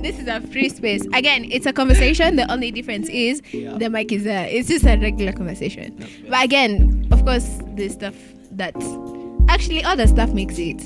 and this is a free space. Again, it's a conversation. The only difference is Yeah. the mic is there. It's just a regular conversation. But again, of course, the stuff that actually other stuff makes it.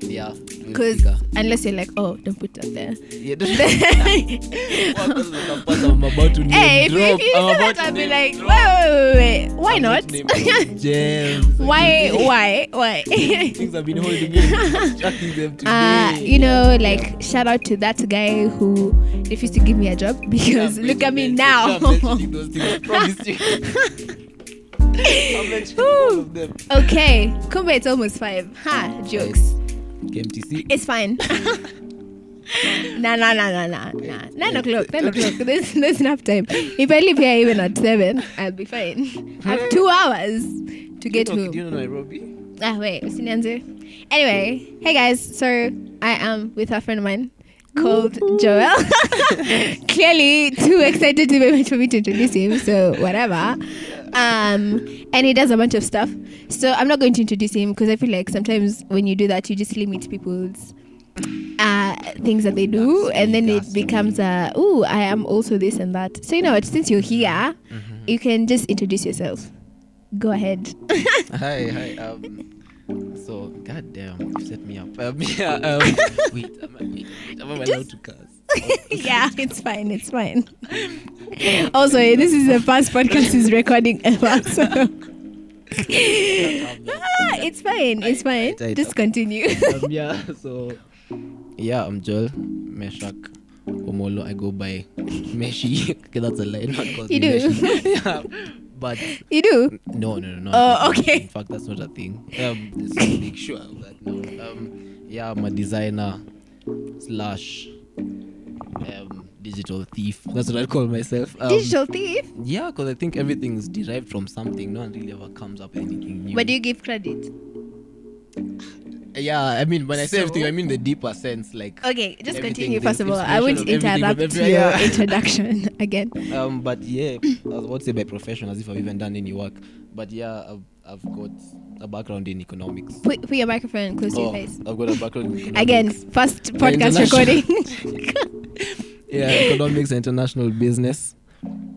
Yeah. Because unless you're like, oh, don't put that there. Yeah, What was the part I'm about to name hey, if, drop? if you I'm about that, to I'll be like, wait, drop. wait, wait, wait. Why I'm not? about to name Gems. why, why, why? Things have been holding me, distracting them today. Uh, you know, like shout out to that guy who refused to give me a job because I'm look at me now. I'm mentioning those things, I promise you. I'm all of them. okay, Kumba, it's almost five. Ha, jokes. KMTC. It's fine. nah, nah, nah, nah, nah, nah. Nine o'clock, nine o'clock. There's, there's enough time. If I leave here even at seven, I'll be fine. I have two hours to get home. Do you know Nairobi? Ah, wait, usinianze. Anyway, hey guys, so I am with a friend of mine called Joel. Clearly, too excited to be for me to introduce him, so whatever. Um, and he does a bunch of stuff. So I'm not going to introduce him because I feel like sometimes when you do that, you just limit people's uh things that they do, and then it becomes a oh, I am also this and that. So you know what? Since you're here, you can just introduce yourself. Go ahead. Hi, hi. Um, so, goddamn, you set me up. Um, yeah. Um, wait, am I, wait, am I allowed to curse? yeah, it's fine. It's fine. also, this is the first podcast he's recording ever, so ah, it's fine. It's fine. Right, right. Just continue. um, yeah. So, yeah, I'm Joel Meshak Omolo. I go by Meshi. okay, that's a lie. Not You do? Yeah, but you do. no, no, no, no. Oh, okay. In fact, that's not a thing. Um, just to make sure of that. No. Um, yeah, I'm a designer slash um digital thief. That's what I call myself. Um, Digital thief. Yeah, because I think everything is derived from something. No one really ever comes up with anything new. But do you give credit? yeah, I mean, when I say So? everything, I mean the deeper sense. Like, Okay, just continue. there's First of all, I won't of everything interrupt your yeah. introduction again. um, but yeah, I was about to say by profession, as if I've even done any work. But yeah, I've, I've got a background in economics. Put, put your microphone close to your Oh, face. I've got a background in economics. Again, first podcast recording. yeah, economics and international business,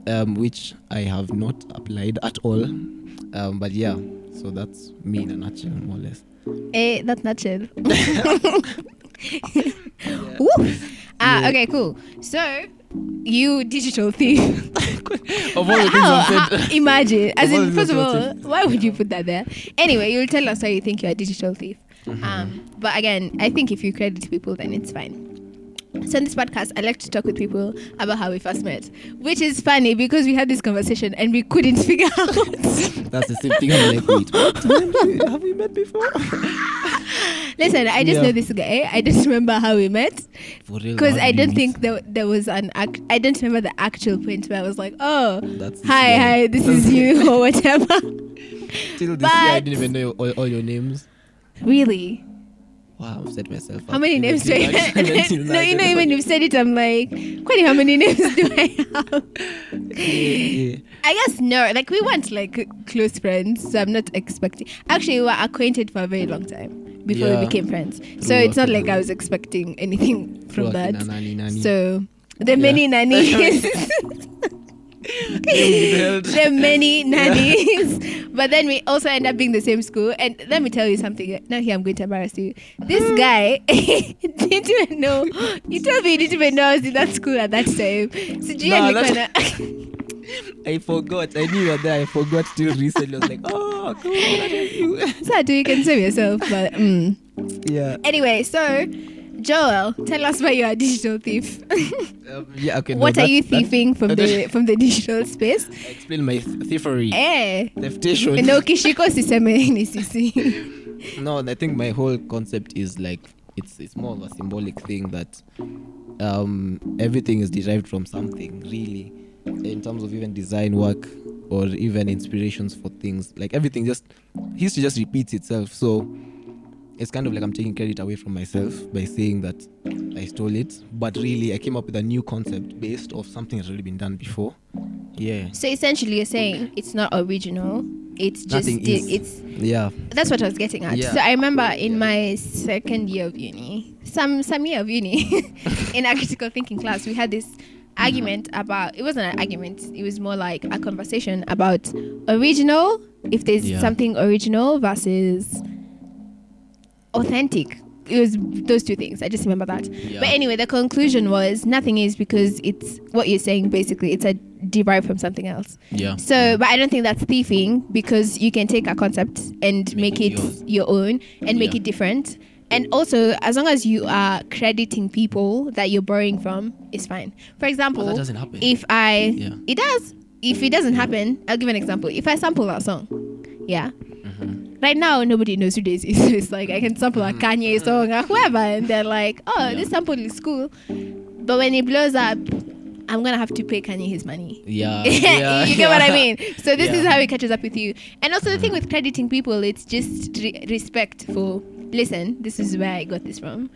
um, which I have not applied at all. Um, but yeah, so that's me in a nutshell, more or less. Eh, that's not chill. Woo. Ah, okay, cool. So, you digital thief. Of all the things How- I've said, imagine. As Of all in, the first of all, why would you put that there? Anyway, you'll tell us why you think you're a digital thief. Mm-hmm. Um, but again, I think if you credit people, then it's fine. So in this podcast, I like to talk with people about how we first met, which is funny because we had this conversation and we couldn't figure out. that's the same thing. I'm like, wait, what? have we met before? Listen, I just Yeah. know this guy. I just remember how we met For real, because I don't meet? think there, there was an act. I don't remember the actual point where I was like, oh, That's hi, yeah. hi, this is you or whatever. Till this day, I didn't even know all, all your names. really? Wow, I've set myself. How many names do I have? even till now, no, you know, even you've said it, I'm like, Kwani, how many names do I have? Yeah, yeah. I guess no, like we weren't like close friends, so I'm not expecting. Actually, we were acquainted for a very long time before Yeah. we became friends. So it's not like I was expecting anything from that. So the many nannies. The many nannies. But then we also end up being the same school. And let me tell you something. Now here I'm going to embarrass you. This guy didn't even know. You told me you didn't even know I was in that school at that time. So do you that's- I forgot. I knew you were there. I forgot till recently. I was like, oh, come on, that is you. You can save yourself. But mm. yeah. anyway, so Joel, tell us why you're a digital thief. Um, yeah. Okay. no, what are that- you that- thieving from that- the from the digital space? Explain my th- thievery. Eh. Theftation. No kishiko siseme ni sisi. no, I think my whole concept is like it's it's more of a symbolic thing that um everything is derived from something really in terms of even design work or even inspirations for things like everything just history just repeats itself so it's kind of like i'm taking credit away from myself by saying that i stole it but really i came up with a new concept based off something that's already been done before yeah So essentially, you're saying it's not original. it's just Nothing di- is. it's Yeah. that's what I was getting at. Yeah. So I remember in my second year of uni, some some year of uni, in our critical thinking class, we had this argument mm-hmm. about it wasn't an argument, it was more like a conversation about original, if there's Yeah. something original versus authentic. It was those two things. I just remember that. Yeah. But anyway, the conclusion was nothing is because it's what you're saying basically, it's a derived from something else. Yeah. So, but I don't think that's thieving because you can take a concept and Make make, it it, your own and make Yeah. it different. And also, as long as you are crediting people that you're borrowing from, it's fine. For example, that doesn't happen. if I, Yeah. it does. If it doesn't happen, I'll give an example. If I sample that song, yeah. Mm-hmm. Right now, nobody knows who Daisy is. So it's like I can sample a Kanye song or whoever, and they're like, "Oh, Mm-hmm. Yeah. this sample is cool," but when it blows up, I'm gonna have to pay Kanye his money yeah. yeah. you get what I mean? So this is how it catches up with you. And also the thing with crediting people, it's just re- respect for. Listen, this is where I got this from,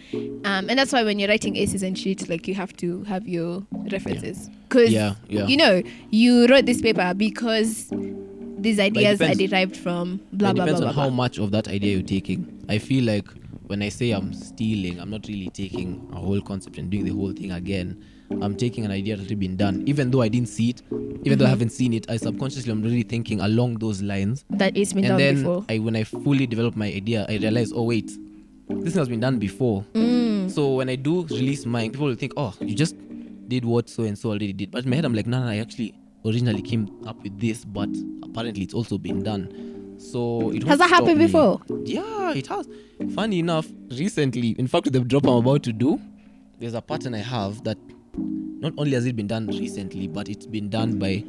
um, and that's why when you're writing essays and shit, like you have to have your references because Yeah, yeah. you know you wrote this paper because these ideas are derived from blah it blah blah depends blah. on how blah. much of that idea you're taking. I feel like when I say I'm stealing, I'm not really taking a whole concept and doing the whole thing again. I'm taking an idea that's already been done, even though I didn't see it, even Mm-hmm. though I haven't seen it. I subconsciously I'm really thinking along those lines, That it's been and done then before. I, when I fully develop my idea, I realize, oh wait, this has been done before. Mm. So when I do release mine, people will think, oh, you just did what so and so already did. But in my head, I'm like, no, no, I actually originally came up with this, but apparently it's also been done. So it Has that happened me. before? Yeah, it has. Funny enough, recently, in fact, with the drop I'm about to do, there's a pattern I have that not only has it been done recently, but it's been done by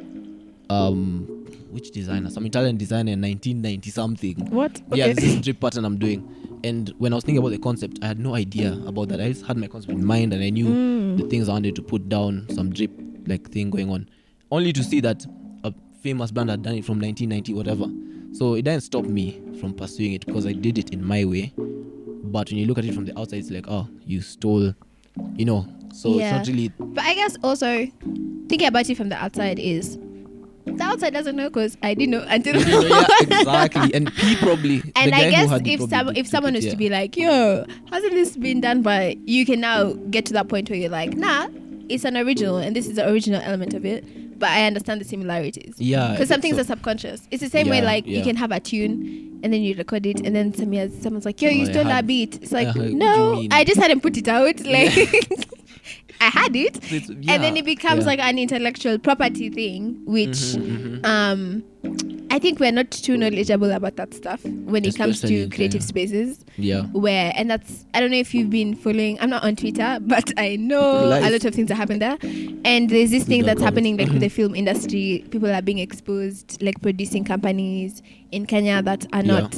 um which designer? Some Italian designer in 1990 something. What? Okay. Yeah, this is drip pattern I'm doing. And when I was thinking about the concept, I had no idea about that. I just had my concept in mind and I knew Mm. the things I wanted to put down, some drip like thing going on. Only to see that a famous brand had done it from 1990, whatever. So it didn't stop me from pursuing it because I did it in my way. But when you look at it from the outside, it's like, oh, you stole, you know. So Yeah. it's not really. But I guess also thinking about it from the outside is the outside doesn't know because I didn't know until yeah, exactly. And he probably. And I guess if some, if someone was yeah. to be like, "Yo, hasn't this been done?" But you can now get to that point where you're like, "Nah, it's an original, and this is the original element of it." But I understand the similarities Yeah. because some things so- are subconscious. It's the same way Yeah, like you can have a tune and then you record it, and then some years someone's like, "Yo, you Oh, stole that beat." It's like, Uh, what do you no. I just hadn't put it out. Like. I had it, it's- and then it becomes yeah. like an intellectual property thing, which Mhm, mhm. um I think we're not too knowledgeable about that stuff when it comes to creative spaces Yeah. where and that's I don't know if you've been following I'm not on Twitter but I know a lot of things that happen there and there's this thing that's happening like with the film industry people are being exposed like producing companies in Kenya that are Yeah.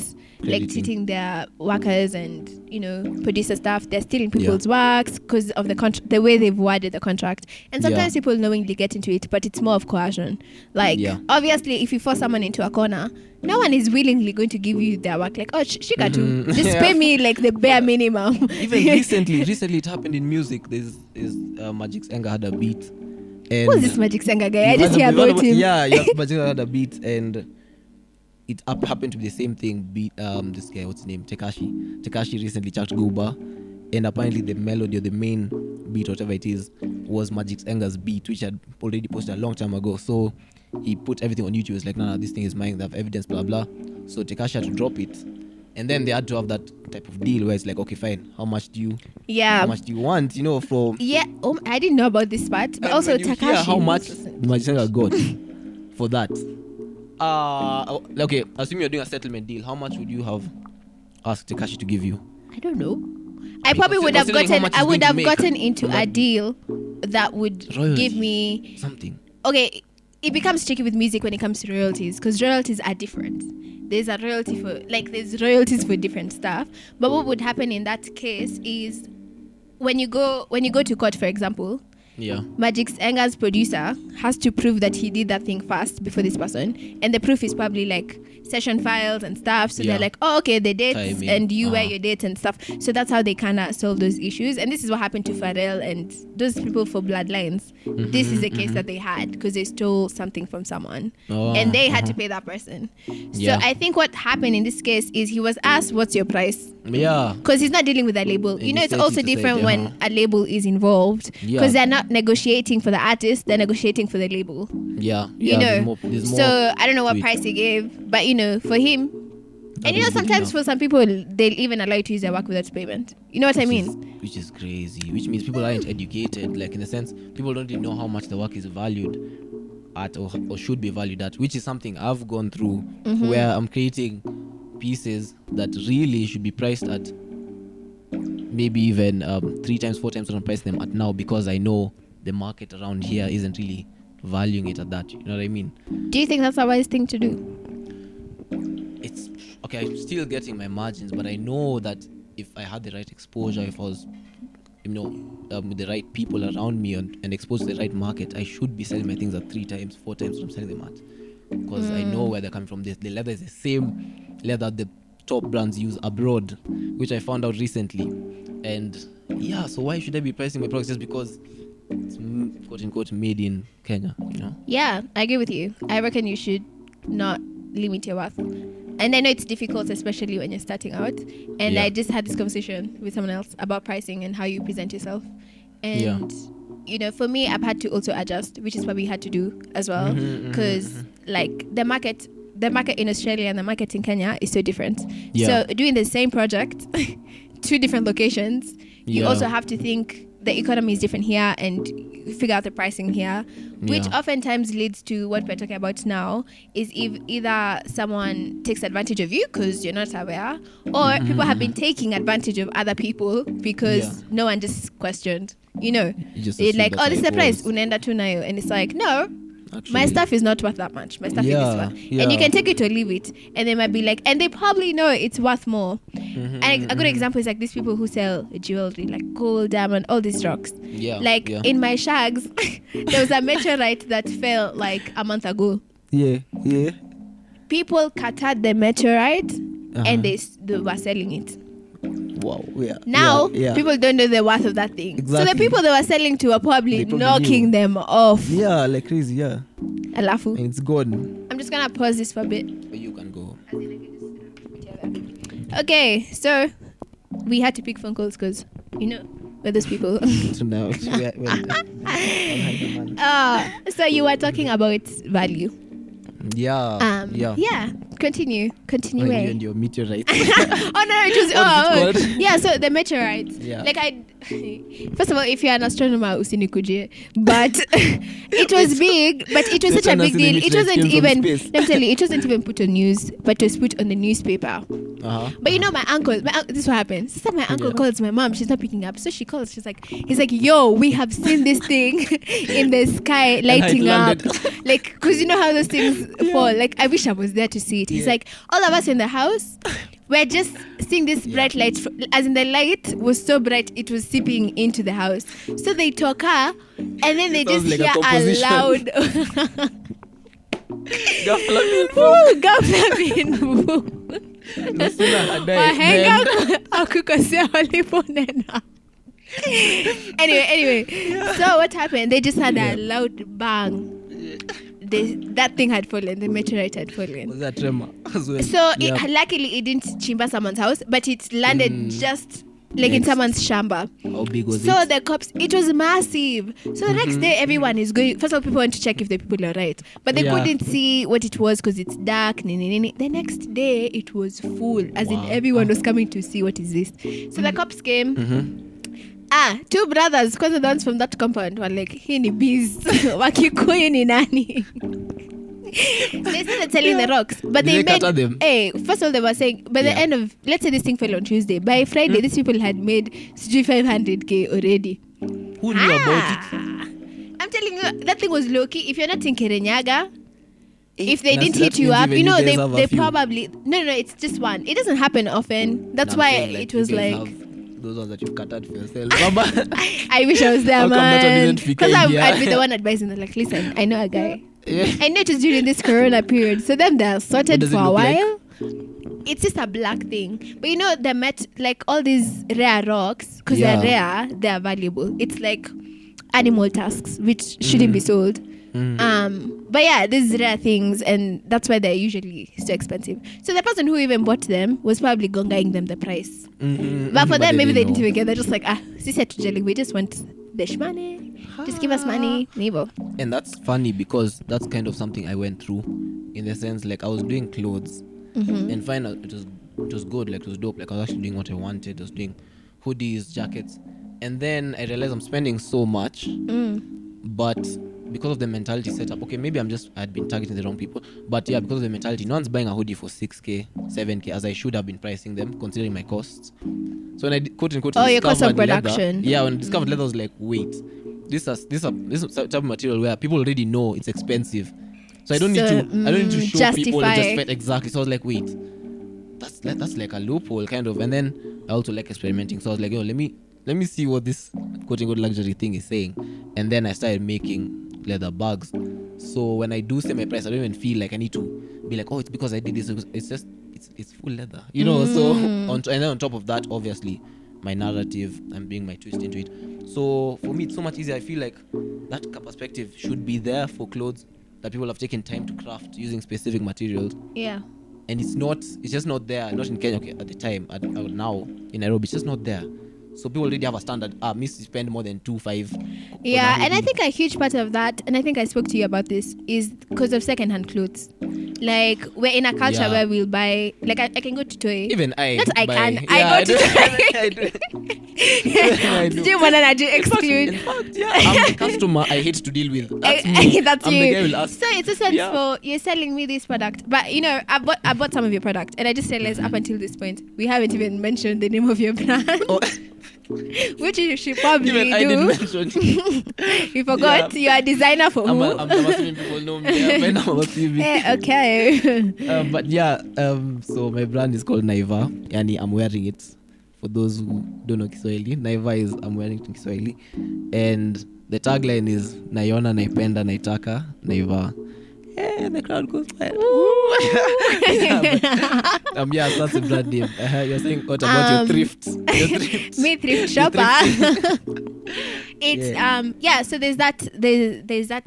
Like treating their workers and you know producer staff they're stealing people's works because of the contract the way they've worded the contract and Yeah. sometimes people knowingly get into it but it's more of coercion like Yeah. obviously if you force someone into a corner no one is willingly going to give you their work like oh sh- shika too Mhm. just Yeah. pay me like the bare minimum Even recently, recently it happened in music. There's is uh, Magix Enga had a beat. And who's this magic singer guy i just hear about him Yeah, yeah. Magic had a beat, and it up, happened to be the same thing. Beat um this guy, what's his name? Tekashi. Tekashi recently charged Gooba, and apparently the melody or the main beat, whatever it is, was Magix Enga's beat, which had already posted a long time ago. So he put everything on YouTube. It's like, no, no, this thing is mine. They have evidence, blah blah. So Tekashi had to drop it. And then they had to have that type of deal where it's like, okay, fine. How much do you, Yeah. how much do you want? You know, from yeah oh, i didn't know about this part but and also Tekashi how much listen. Magix Enga got for that? Uh okay. Assume you're doing a settlement deal. How much would you have asked Tekashi to give you? i don't know i probably would have gotten i would have gotten into a deal that would Royalty. give me Something. okay it becomes tricky with music when it comes to royalties because royalties are different there's a royalty for like there's royalties for different stuff but what would happen in that case is when you go when you go to court for example Yeah. Magix Enga's producer has to prove that he did that thing first before this person, and the proof is probably like session files and stuff. So Yeah. they're like, oh, okay, the dates and you wear Uh-huh. your dates and stuff. So that's how they kind of solve those issues. And this is what happened to Pharrell and those people for Blurred Lines. This is the case that they had because they stole something from someone, Oh, and they had to uh-huh. pay that person. So Yeah. I think what happened in this case is he was asked, "What's your price?" Yeah. because he's not dealing with a label. And you know, it's also different when uh-huh. a label is involved because Yeah. they're not negotiating for the artist; they're negotiating for the label. Yeah. You yeah, know, there's more, there's more so I don't know what it. price he gave, but you know, for him, That and you know, sometimes for some people, they'll even allow you to use their work without payment. You know what I mean? is- which is crazy. Which means people aren't educated. Like in the sense, people don't even know how much the work is valued at or, or should be valued at. Which is something I've gone through, Mm-hmm. where I'm creating pieces that really should be priced at maybe even um, three times, four times what I'm pricing them at now because I know the market around here isn't really valuing it at that. You know what I mean? Do you think that's a wise thing to do? it's okay. I'm still getting my margins, but I know that if I had the right exposure, if I was, you know, um, with the right people around me and, and exposed to the right market, I should be selling my things at three times, four times what I'm selling them at, because I know where they're coming from. The, the leather is the same leather the top brands use abroad, which I found out recently, and yeah. So why should I be pricing my products just because it's quote unquote made in Kenya? You know? Yeah, I agree with you. I reckon you should not limit your worth. And I know it's difficult, especially when you're starting out. And Yeah. I just had this conversation with someone else about pricing and how you present yourself. And you know, for me, I've had to also adjust, which is what we had to do as well, Mhm, mhm, because like the market, the market in Australia and the market in Kenya is so different. Yeah. So doing the same project, two different locations, you Yeah. also have to think the economy is different here and figure out the pricing here, which Yeah. oftentimes leads to what we're talking about now is if either someone takes advantage of you because you're not aware, or people have been taking advantage of other people because Mm-hmm. Yeah. no one just questioned. You know, You just they're like, oh, this is the price, was. unaenda tu. And it's like, no, my stuff is not worth that much. My stuff is Yeah, this one. And you can take it or leave it. And they might be like, and they probably know it's worth more. Mhm, And a good mhm. example is like these people who sell jewelry, like gold, diamond, all these rocks. Yeah. Like yeah. in my shags, there was a meteorite that fell like a month ago. Yeah, yeah. People cut out the meteorite Uh-huh. and they, they were selling it. Wow. Yeah. Now yeah, yeah. people don't know the worth of that thing. So the people they were selling to are probably, probably knocking knew. them off. Yeah, like crazy. Yeah, Alafu. and it's gone. I'm just gonna pause this for a bit. You can go. Okay, so we had to pick phone calls because you know we're those people. So now, we're, we're, uh, so you were talking about value. Yeah, Um, yeah. yeah. Continue. Continue. When eh? you and your meteorite. oh no, it was What is it oh, oh. yeah. So the meteorites. Yeah. Like I, first of all, if you're an astronomer, usinikuje. But it was big. But it was such a big to say the deal. It wasn't even. Let me tell you, it wasn't even put on news, but it was put on the newspaper. uh-huh. But you know, my uncle, my, this is what happens. So my uncle Yeah. calls my mom. She's not picking up. So she calls. She's like, he's like, yo, we have seen this thing in the sky lighting up. like, because you know how those things fall. Like, I wish I was there to see it. He's Yeah. like, all of us in the house, we're just seeing this Yeah. bright light. As in, the light was so bright, it was seeping into the house. So they talk her, and then they just like hear a composition. loud. Ghafla sooner had I wahenga then- akukosea waliponena anyway anyway so what happened they just had a loud bang they, that thing had fallen the meteorite had fallen Was a tremor as well? so yeah. it, luckily it didn't chimba someone's house but it landed Mm. just like in someone's shamba How big was so it? the cops it was massive so the Mm-hmm. next day everyone is going first of all people want to check if the people are right but they Yeah. couldn't see what it was because it's dark nini nin ni, ni. the next day it was full as in everyone was coming to see what is this so the cops came Mhm. Ah two brothers because the ones from that compound were like hii ni bees wakikuyu ni nani they started selling the rocks but Did they, they made them? hey first of all they were saying by the Yeah. end of let's say this thing fell on tuesday by friday these people had made sijui 500k already Who knew about it? Ah. I'm telling you, that thing was low key. If you're not in Kirinyaga, if they didn't hit you up, you know they they probably no no no. It's just one. It doesn't happen often. That's why saying, it was like those ones that you've cut out for yourself. I wish I was there, man. Because? I'd be the one advising them, like, listen, I know a guy. yeah. I know it was during this corona period. So then they're sorted for a while. like? It's just a black thing. But you know, they met like all these rare rocks, because they're rare, they're valuable. It's like animal tusks, which shouldn't be sold. Mm. Um, but yeah, these rare things, and that's why they're usually so expensive. So the person who even bought them was probably gongaing them the price. Mm-mm. But for them, maybe they didn't even get. They're just like, ah, sisi hatujali, we just want the money. Just give us money, neighbor. And that's funny because that's kind of something I went through, in the sense like I was doing clothes, Mm-hmm. and fine, it was it was good, like it was dope. Like I was actually doing what I wanted. I was doing hoodies, jackets, and then I realized I'm spending so much, Mm. But because of the mentality setup, okay, maybe I'm just I'd been targeting the wrong people, but yeah, because of the mentality, no one's buying a hoodie for six k, seven k, as I should have been pricing them considering my costs. So when I quote unquote Oh, your cost of discovered leather- production. yeah, when I discovered leather, I was like, wait, this is this is this is type of material where people already know it's expensive. So I don't need So, to I don't need to mm, show people and just fit exactly. So I was like, wait, that's like, that's like a loophole kind of. And then I also like experimenting. So I was like, yo, let me let me see what this quote unquote luxury thing is saying. And then I started making leather bags. So when I do say my price, I don't even feel like I need to be like, oh, it's because I did this. It's just it's it's full leather, you know. So Mm. on and then on top of that, obviously, my narrative, I'm bringing my twist into it. So for me, it's so much easier. I feel like that perspective should be there for clothes that people have taken time to craft using specific materials Yeah. and it's not it's just not there not in kenya okay at the time at, uh, now in nairobi it's just not there so people already have a standard ah miss spend more than two five Yeah, and I think a huge part of that, and I think I spoke to you about this, is because of secondhand clothes. Like we're in a culture Yeah. where we'll buy. Like I, I can go to Toi. even i Not I buy- can, I yeah, go I to- do, I do. I do. Do you want to do in exclude? fact yeah i'm the customer i hate to deal with that's me That's i'm you. the guy will ask So it's a sense Yeah. for you're selling me this product, but you know I bought I bought some of your product, and I just realized up until this point we haven't even mentioned the name of your brand, oh, which you should probably even i didn't mention you forgot Yeah. you're a designer for I'm, who? a, I'm, I'm assuming people know me by now assuming. Eh, okay. um, but yeah, um, so my brand is called Naiva. Yani, I'm wearing it. For those who don't know Kiswahili, Naiva is I'm wearing it in Kiswahili, and the tagline is Naiona, Naipenda, Naitaka, Naiva. Yeah, the crowd goes wild. yeah, but, um, yeah, so that's a brand name. Uh, you're saying what about Um, your thrift? Your thrift. me thrift Your shopper. it's Yeah. um yeah. So there's that there's there's that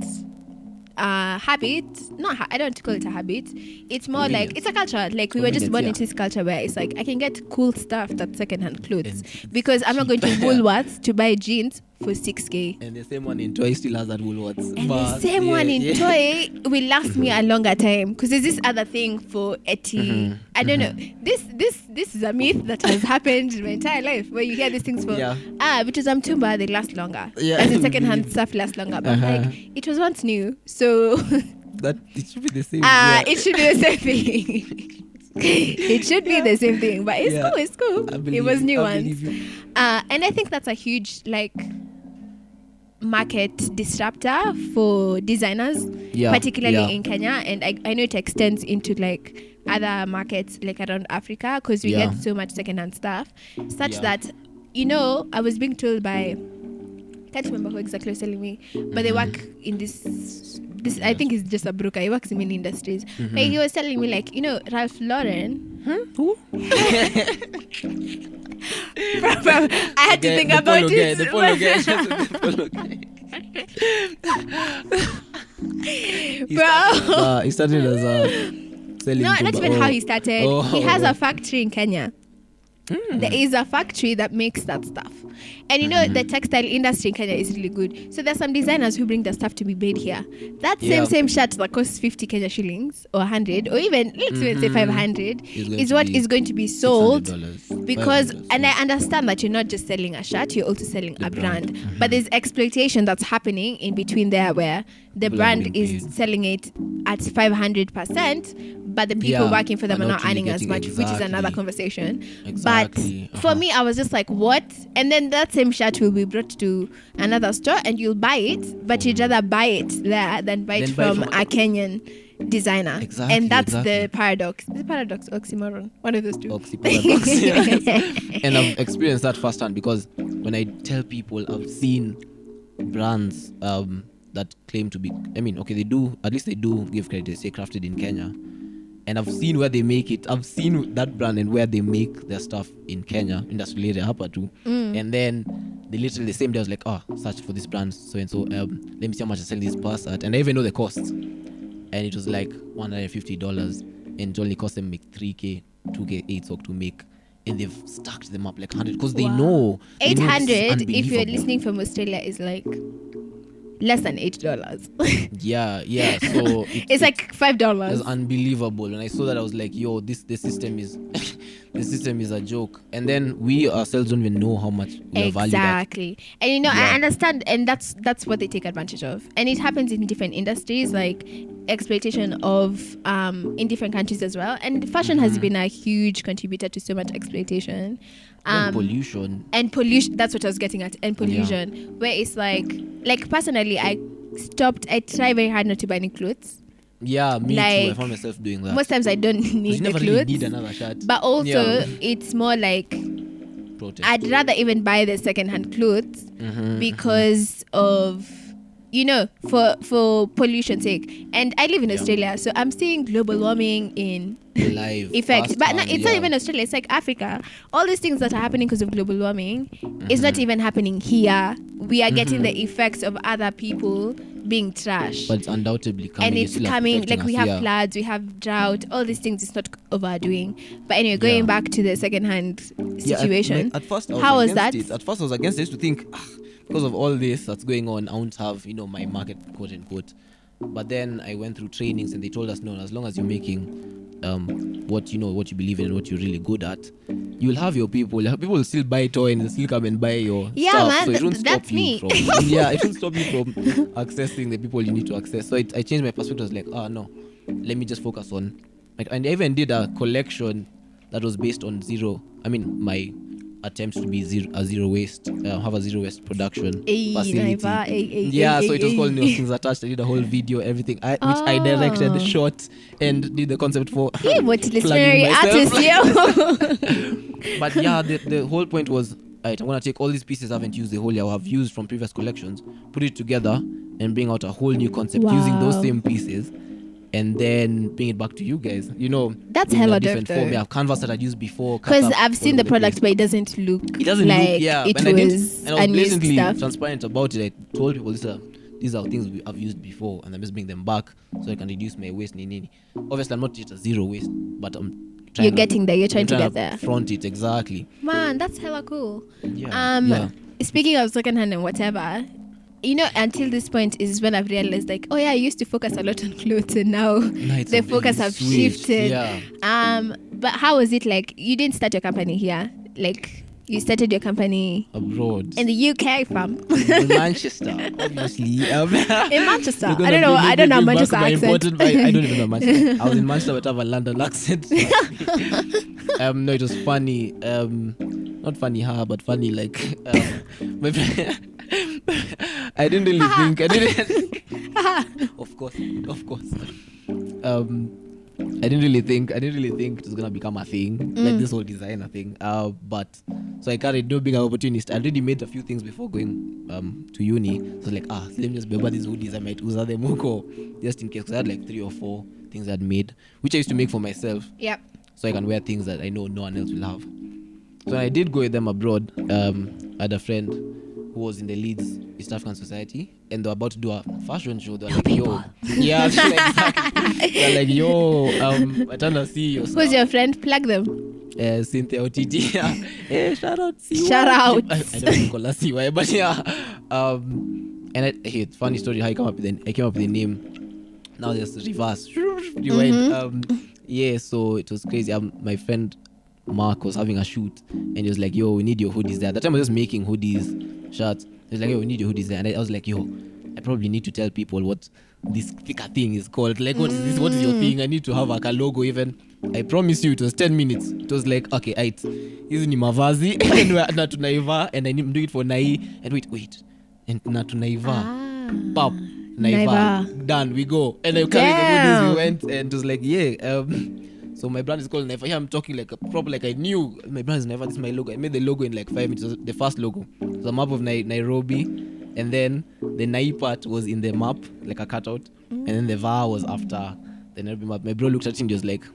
uh habit. Not ha- I don't call it a habit. It's more like it's a culture. Like we were just born yeah. into this culture where it's like I can get cool stuff that's secondhand clothes And because I'm not going to cheap. Woolworths to buy jeans for six k. And the same one in Toi still has that Woolworths. And But, the same yeah, one in yeah. Toi will last me a longer time because there's this other thing for Eti. Mhm, I don't know. This this this is a myth that has happened in my entire life where you hear these things for Yeah. ah because I'm Tumba they last longer. Yeah. As in second hand stuff lasts longer. But Uh-huh. like it was once new, so That it should be the same. ah yeah. it should be the same thing. it should be the same thing, but it's Yeah. cool. It's cool. It was new I ones. Uh, and I think that's a huge like market disruptor for designers, Yeah, particularly yeah. in Kenya. And I, I know it extends into like other markets like around Africa because we Yeah. get so much secondhand stuff, such that you know I was being told by I can't remember who exactly was telling me, but they work in this. This I think is just a broker. He works in many industries. Mm-hmm. Like he was telling me, like you know, Ralph Lauren. Who? I had to think about it. The polo guy. the polo guy. He Bro. started, uh, he started as a selling. No, not even oh. how he started. Oh. He has a factory in Kenya. Hmm. There is a factory that makes that stuff. And you know, Mm-hmm. the textile industry in Kenya is really good. So there's some designers who bring their stuff to be made here. That same Yeah. same shirt that costs 50 Kenya shillings or 100 or even, let's even say Mhm. 500 Is going is to what is going to be sold. Because, and. I understand that you're not just selling a shirt, you're also selling The a brand. brand. Mhm. But there's exploitation that's happening in between there where the People brand is paid. selling it at 500%, but the people Yeah, working for them are not really earning as much, which is another conversation. Exactly. But for Uh-huh. me, I was just like, what? And then that same shirt will be brought to another store and you'll buy it, but you'd rather buy it there than buy it Then buy it from from- a Kenyan designer. Exactly, And that's exactly. the paradox. The paradox, oxymoron. One of those two. Oxyparadox, yes. and I've experienced that firsthand because when I tell people I've seen brands um, that claim to be, I mean, okay, they do, at least they do give credit, they say crafted in Kenya. And I've seen where they make it. I've seen that brand and where they make their stuff in Kenya, industrial area, hapa too. And then they literally the same day I was like, oh, search for this brand, so and so. Um, let me see how much I sell this pass at, and I even know the cost. And it was like one hundred and fifty dollars, and it only cost them like three k, two k, eight sock to make, and they've stacked them up like hundred because they Wow. know they know is 800 if you're listening from Australia is like less than eight dollars. Yeah, yeah. So it, it's like five dollars. It's unbelievable. And I saw that, I was like, "Yo, this the system is, the system is a joke." And then we ourselves don't even know how much we are valued. Exactly, and you know Yeah. I understand, and that's that's what they take advantage of, and it happens in different industries, like exploitation of um in different countries as well. And fashion has Mm-hmm. been a huge contributor to so much exploitation. And Um, pollution. and pollution that's what i was getting at and pollution where it's like like personally i stopped i try very hard not to buy any clothes Yeah, me too. I found myself doing that. most times i don't need you the clothes really need another shirt. but also Yeah. it's more like Protest. i'd rather even buy the second-hand clothes Mhm, because of you know for for pollution sake and i live in Yeah. australia so i'm seeing global warming in. Live. effect but no, firsthand, it's not even australia it's like africa all these things that are happening because of global warming is Mm-hmm. not even happening here we are getting the effects of other people being trash But it's undoubtedly coming. and it's still coming like we have yeah. floods we have drought all these things it's not overdoing but anyway going Yeah. back to the second hand Yeah, at- situation at, first, I was How was that? It. At first, I was against it. I used to think "Ah, because of all this that's going on, I won't have you know my market quote unquote. But then I went through trainings and they told us no, as long as you're making um what you know, what you believe in, and what you're really good at, you'll have your people. People will still buy Toi and still come and buy your Yeah, stuff. man, So it th- won't stop you me. from yeah, it won't stop you from accessing the people you need to access. So it, I changed my perspective. I was like, oh no, let me just focus on like and I even did a collection that was based on zero. I mean, my attempts to be zero, a zero waste, uh, have a zero waste production Ay, facility. naiva, ay, ay, yeah, so it was called. New Things Attached. I did a whole video, everything, I, which I Oh. directed, shot, and did the concept for. Hey, multidisciplinary Plugging myself. artist yo but yeah, the, the whole point was, right, I'm gonna take all these pieces I haven't used the whole year, have used from previous collections, put it together, and bring out a whole new concept using those same pieces, and then bring it back to you guys. You know, That's in a hella different dope, form. though. Yeah, canvas that I'd used before. because i've seen the product place. but it doesn't look It doesn't like look, yeah. it and I didn't- was and I was blatantly stuff transparent about it. I told people these are these are things we, I've used before, and I'm just bring them back so I can reduce my waste. Nini, nini. Obviously, I'm not yet a zero waste, but I'm. Trying you're to- getting there you're trying I'm to get there Front it exactly. man that's hella cool Yeah. Um, yeah. speaking of secondhand and whatever, you know, until this point is when I've realized, like, oh yeah, I used to focus a lot on clothes, and now No, the focus have shifted. Yeah. Um, but how was it like? You didn't start your company here, like you started your company Abroad. in the UK, fam, in Manchester, obviously. Um, in Manchester. I don't know. I don't know Manchester accent. important- I, I don't even know Manchester. I was in Manchester, but I have a London accent. um, no, it was funny. Um, not funny, ha, but funny. Like, um, my friend- I didn't really think. I didn't. of course, of course. Um, I didn't really think. I didn't really think it was gonna become a thing, like Mm. this whole designer thing. Uh, but so I carried no big opportunist. I already made a few things before going um to uni. So I was like, ah, let me just remember these hoodies. I might use them huko, just in case. 'Cause I had like three or four things I'd made, which I used to make for myself, Yep. so I can wear things that I know no one else will have. So I did go with them abroad, um, I had a friend who was in the Leeds East African Society, and they were about to do a fashion show. They were like, yo, yeah, exactly. They're like, yo, um, I trying to see your Who's your friend? Plug them. uh, Cynthia OTT. hey, shout out, CY. Shout out. I, I don't call her CY, but yeah. Um, and I, hey, funny story how I come up with the, I came up with the name. Now there's reverse. Rewind. Mhm. Um, yeah, so it was crazy. Um, my friend Mark was having a shoot, and he was like, "Yo, we need your hoodies there." At that time, I was just making hoodies, shirts. He was like, "Yo, we need your hoodies there," and I, I was like, "Yo." I probably need to tell people what this thicker thing is called. Like, what is this? What is your thing? I need to have like a logo. Even I promise you, it was ten minutes. It was like, okay, right, hizi ni mavazi and we- na tunaiva, and I need to do it for Nai. And wait, wait, and na tunaiva, Ah. pop, naiva, Naiva. done. We go, and I carried the goodies. Damn. We went, and it was like, yeah. Um, so my brand is called Naiva. Here I'm talking like a proper, like I knew my brand is Naiva. This is my logo. I made the logo in like five minutes. The first logo. It was a map of Nai- Nairobi, and then the Nai part was in the map, like a cutout, and then the VAR was after the Nairobi map. My bro looked at it and like,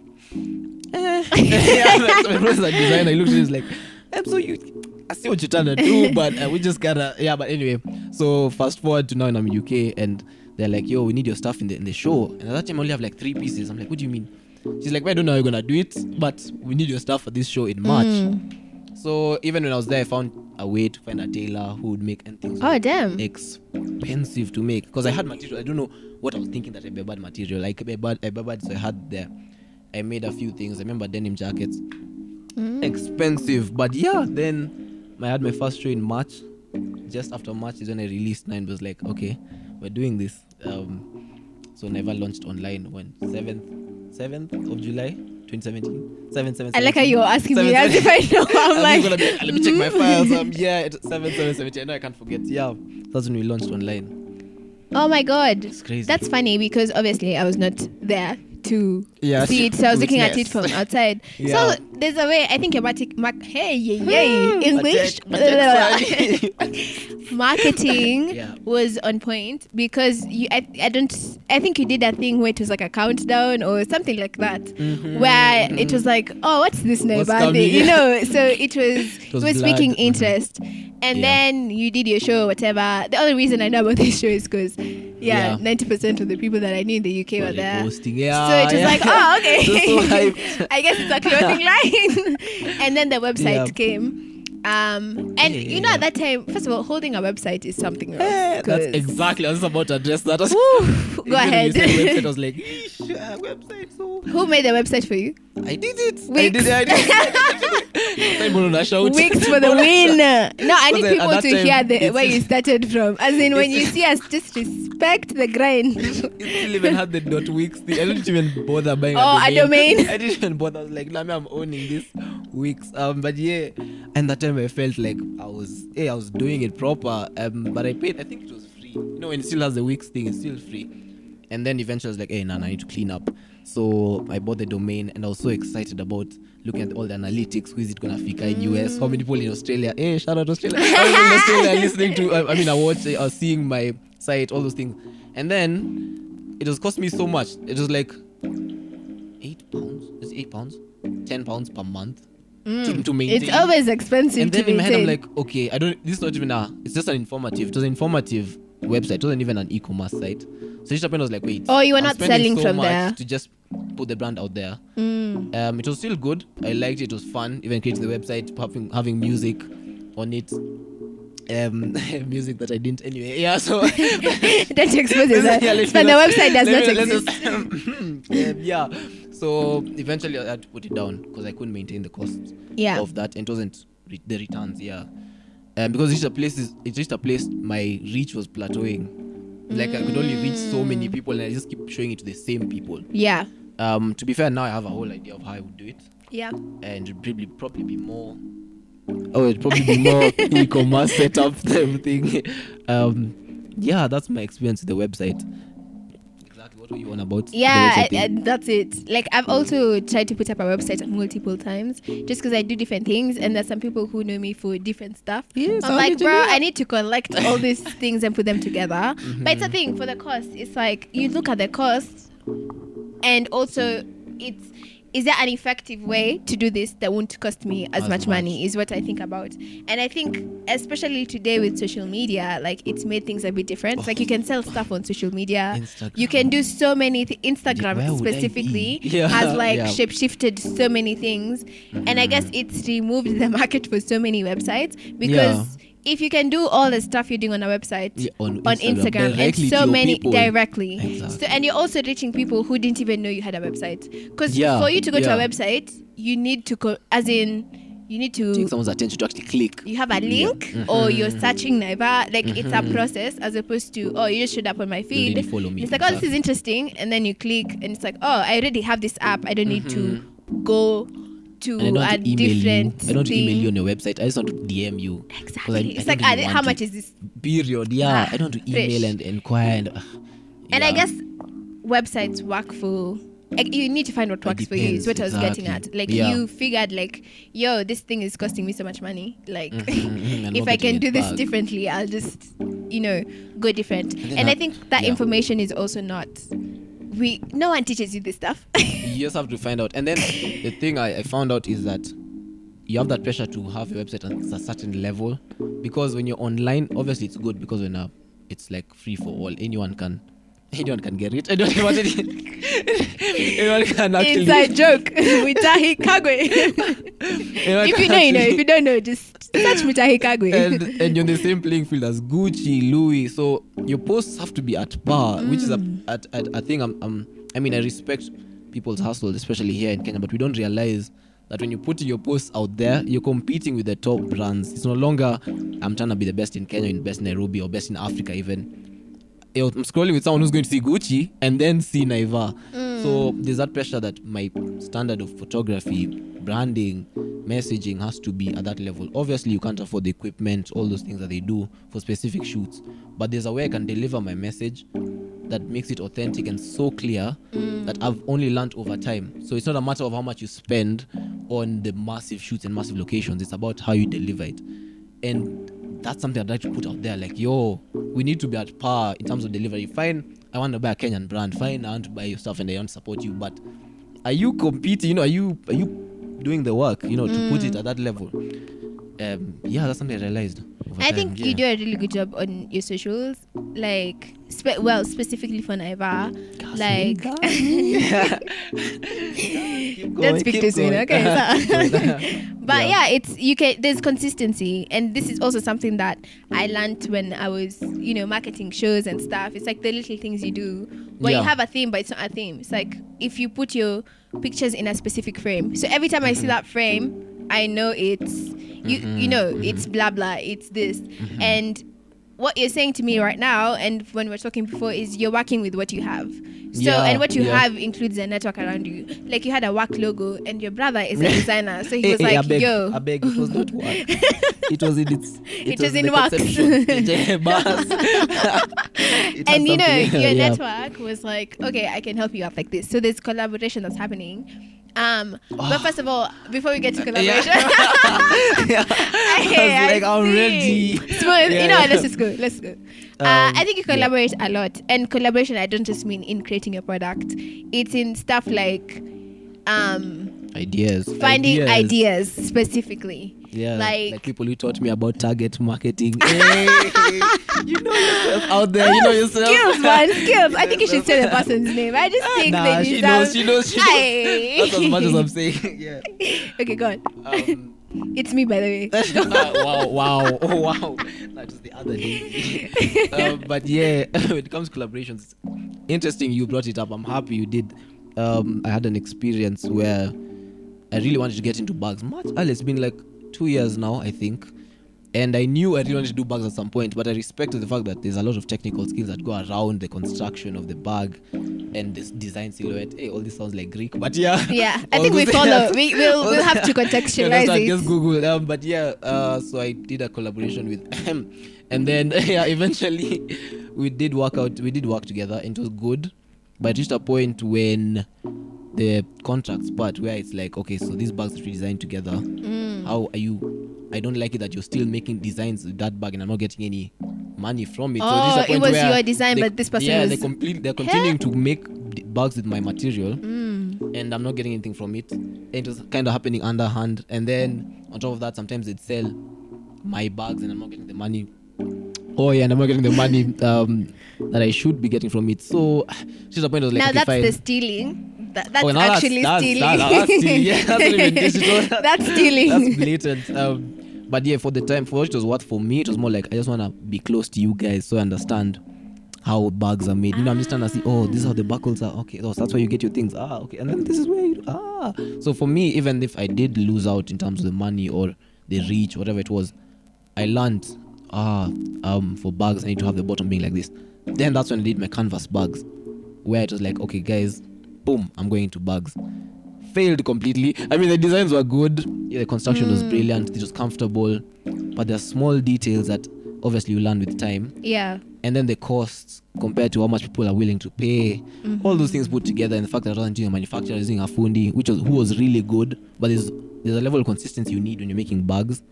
eh. yeah, my a designer. He looked at it and was like, I'm so you. I see what you're trying to do, but uh, we just gotta yeah. But anyway, so fast forward to now, and I'm in UK, and they're like, "Yo, we need your stuff in the in the show." And at that time, I only have like three pieces. I'm like, "What do you mean?" She's like, well, "I don't know how you're gonna do it, but we need your stuff for this show in March." Mm. So even when I was there, I found a way to find a tailor who would make anything so Oh damn. expensive to make because I had material. I don't know what I was thinking that I bad material. Like I bad, I bad, so I had there. I made a few things. I remember denim jackets, expensive, but yeah. Then I had my first show in March. Just after March is when I released Nine. Was like, okay, we're doing this. Um, so never launched online when seventh, seventh of July, 2017. Seven, seven, I like how you're asking me Seven, as if I know. I'm I'm like, gonna be, let me check my files. Um, yeah, it's seven, seven, seventeen. I know I can't forget. Yeah, that's when we launched online. oh my god. It's crazy. That's funny because obviously I was not there to Yeah, see it, so I was looking at it from outside. Yeah. So there's a way I think your matic, mac, hey, yay, yay, English But that- marketing Yeah. was on point because you, I, I don't, I think you did that thing where it was like a countdown or something like that, where it was like, oh, what's this Mm-hmm. Neighbor coming? you know? So it was, it was was, speaking Mhm. interest, and Yeah. then you did your show, whatever. The only reason I know about this show is because, yeah, Yeah. ninety percent of the people that I knew in the UK were Like there. hosting. Yeah, So it was yeah. like, oh, okay. Just so hyped. I guess it's a clothing line. and then the website Yeah. came. Um, and Yeah, you know, at that time, first of all, holding a website is something else. Eh, that's exactly. I was about to address that. Woo, go ahead. website, I was like, uh, website. So Who made the website for you? I did it. I did it. I did it. I'm gonna shout. Wix for the win. No, I need people to time, hear the, where you started from. As in, when you see us, just respect the grind. It still even had the dot Wix. thing. I didn't even bother buying Oh, a a domain. domain. I didn't even bother. I was like, I'm owning this Wix. Um, but yeah, and that time I felt like I was, hey, I was doing it proper. Um, but I paid. I think it was free. You know, when it still has the Wix thing, it's still free. And then eventually I was like, hey, nah, nah, I need to clean up. So I bought the domain, and I was so excited about looking at all the analytics. Who is it gonna fika in US? How many people in Australia? Hey, shout out Australia! How many in Australia listening to? I, I mean, I watched, I was seeing my site, all those things, and then it was cost me so much. It was like eight pounds. It's eight pounds, ten pounds per month to, to maintain. It's always expensive and then in my head, I'm like, okay, I don't. This is not even a. It's just an informative. It was an informative website. It wasn't even an e-commerce site. So just happened. I was like, wait. Oh, you were I'm not selling so from there. to just put the brand out there. Mm. Um, it was still good. I liked it. It was fun. Even creating the website, having having music on it. Um, music that I didn't anyway. Yeah. So Don't expose yourself. Yeah, but the website does not me- exist. just- um, yeah. So eventually I had to put it down because I couldn't maintain the costs Yeah. of that, and it wasn't re- the returns. Yeah, um, because it's a place. Is, it's just a place. My reach was plateauing. Like I could only reach so many people, and I just keep showing it to the same people. Yeah. Um, to be fair, now I have a whole idea of how I would do it, Yeah. and it'd probably probably be more. Oh, it'd probably be more e-commerce setup everything. Um, yeah, that's my experience with the website. Exactly. What were you on about? Yeah, I. I, uh, uh, that's it. Like I've mm. also tried to put up a website multiple times, just because I do different things, and there's some people who know me for different stuff. Yes, I'm like, you bro. I need to collect all these things and put them together. But Mm-hmm. it's a thing for the cost. It's like you look at the cost, and also it's is there an effective way to do this that won't cost me as, As much, much. money is what I think about. And I think especially today with social media, like it's made things a bit different. Like you can sell stuff on social media. Instagram. You can do so many th- Instagram Where specifically? Yeah, has like yeah. shape shifted so many things. And I guess it's removed the market for so many websites because if you can do all the stuff you're doing on a website Yeah, on on Instagram, Instagram, and so many people. directly. Exactly. So and you're also reaching people who didn't even know you had a website. Because Yeah, for you to go to a website, you need to go as in you need to take someone's attention to actually click. you have a Yeah. link or you're searching Naiva. Like it's a Mhm. process as opposed to oh you just showed up on my feed. Really follow me. It's like oh this is interesting, and then you click and it's like oh I already have this app. I don't need to Mhm. go to And I don't a email you. I don't email you on your website. I just want to DM you. Exactly. I it's don't like really how much to- is this? Period. Yeah. Ah, I don't want to fresh. email and inquire and. Uh, And I guess websites work for. Like you need to find what works for you. Is what depends, I was getting at. Like Yeah. you figured, like, yo, this thing is costing me so much money. Like, Mhm, mhm, if I can do this back. differently, I'll just, you know, go different. think And I that- think that yeah. information is also not. We no one teaches you this stuff. you just have to find out. And then the thing I, I found out is that you have that pressure to have your website at a certain level because when you're online, obviously it's good because when uh, it's like free for all, anyone can. Anyone can get it. Anyone can, anyone can actually. Inside joke with Tahi Kagwe. if you know, you know. If you don't know, just search Mitahi Kagwe. and and you're on the same playing field as Gucci, Louis. So your posts have to be at par, which is a, Mm. at, at a thing. I'm, I'm, I mean, I respect people's hustle, especially here in Kenya, but we don't realize that when you're putting your posts out there, you're competing with the top brands. It's no longer I'm trying to be the best in Kenya, in best in Nairobi, or best in Africa, even. I'm scrolling with someone who's going to see Gucci and then see Naiva. Mm. So there's that pressure that my standard of photography, branding, messaging has to be at that level. Obviously, you can't afford the equipment, all those things that they do for specific shoots. But there's a way I can deliver my message that makes it authentic and so clear mm. that I've only learned over time. So it's not a matter of how much you spend on the massive shoots and massive locations. It's about how you deliver it. And that's something I'd like to put out there. Like, yo, we need to be at par in terms of delivery. Fine, I want to buy a Kenyan brand. Fine, I want to buy your stuff and I want to support you. But are you competing? You know, are you are you doing the work? You know, to put it at that level. Um, yeah, that's something I realized. Over I time, think yeah. you do a really good job on your socials, like spe- well, specifically for Naiva. Like, Keep don't speak too soon, okay? so- but Yeah. yeah. it's you can. There's consistency, and this is also something that I learned when I was, you know, marketing shows and stuff. It's like the little things you do where Yeah. you have a theme, but it's not a theme. It's like if you put your pictures in a specific frame. So every time I Mm-hmm. see that frame, I know it's you. You know, Mm-hmm. it's blah blah. It's this, and what you're saying to me right now and when we're talking before is you're working with what you have so Yeah, and what you yeah. have includes a network around you like you had a work logo and your brother is a designer so he was hey, like I beg, yo I beg, it was not work. it was in its. It was in in the wax. conception. Yeah, bars. It and you know your yeah. network was like okay i can help you out like this so there's collaboration that's happening um but first of all before we get to collaboration yeah. I was like, I'm ready. Smooth. Yeah, you know, yeah. let's just go. Let's go. Uh, Um, I think you yeah. collaborate a lot, and collaboration. I don't just mean in creating a product. It's in stuff like um, Ideas. finding ideas, specifically. Yeah, Like- like, people who taught me about target marketing. Hey, you know yourself out there. You know yourself. Skills, man, skills. I think you should say the person's name. I just think Nah, they she deserve- knows. She knows. She knows. Aye. That's as much as I'm saying. Yeah. okay, go on. Um, It's me, by the way. uh, wow, wow, oh, wow. That was the other day. um, but yeah, when it comes to collaborations, interesting you brought it up. I'm happy you did. Um, I had an experience where I really wanted to get into bugs. Much earlier, it's been like two years now, I think. And I knew I really wanted to do bugs at some point, but I respected the fact that there's a lot of technical skills that go around the construction of the bug and this design silhouette. Hey, all this sounds like Greek, but yeah. Yeah, I think we follow. We will. We'll have to contextualize understand? it. Just Google. Um, but yeah, uh, so I did a collaboration with him, and then yeah, eventually we did work out. We did work together, and it was good. But it reached a point when the contracts part where it's like, okay, so these bags we designed together, Mm. how are you? I don't like it that you're still making designs with that bag, and I'm not getting any money from it. so Oh, this is a it was your design, they- but this person yeah, was- they complete. They're continuing to make d- bags with my material Mm. and I'm not getting anything from it. And it was kind of happening underhand. And then on top of that, sometimes they'd sell my bags and I'm not getting the money. Oh yeah, and I'm not getting the money um, that I should be getting from it. So just the point I was like, now okay, that's fine. the stealing. That, that's Oh, actually that's- stealing. that- that's stealing. Yeah, that's not even digital. that's stealing. That's blatant. Um, but yeah, for the time, for it was what for me, it was more like I just want to be close to you guys so I understand how bags are made. You know, I'm just trying to see, oh, this is how the buckles are. Okay, oh, so that's where you get your things. Ah, okay. And then this is where you, ah. So for me, even if I did lose out in terms of the money or the reach, whatever it was, I learned, ah, um, for bags, I need to have the bottom being like this. Then that's when I did my canvas bags, where it was like, okay, guys, boom, I'm going into bags. Failed completely. I mean, the designs were good. Yeah, the construction was hmm. brilliant. It was comfortable, but there are small details that obviously you learn with time Yeah. and then the costs compared to how much people are willing to pay, mm-hmm. all those things put together, and the fact that rather than doing a manufacturer using a fundi, which was who was really good, but there's there's a level of consistency you need when you're making bags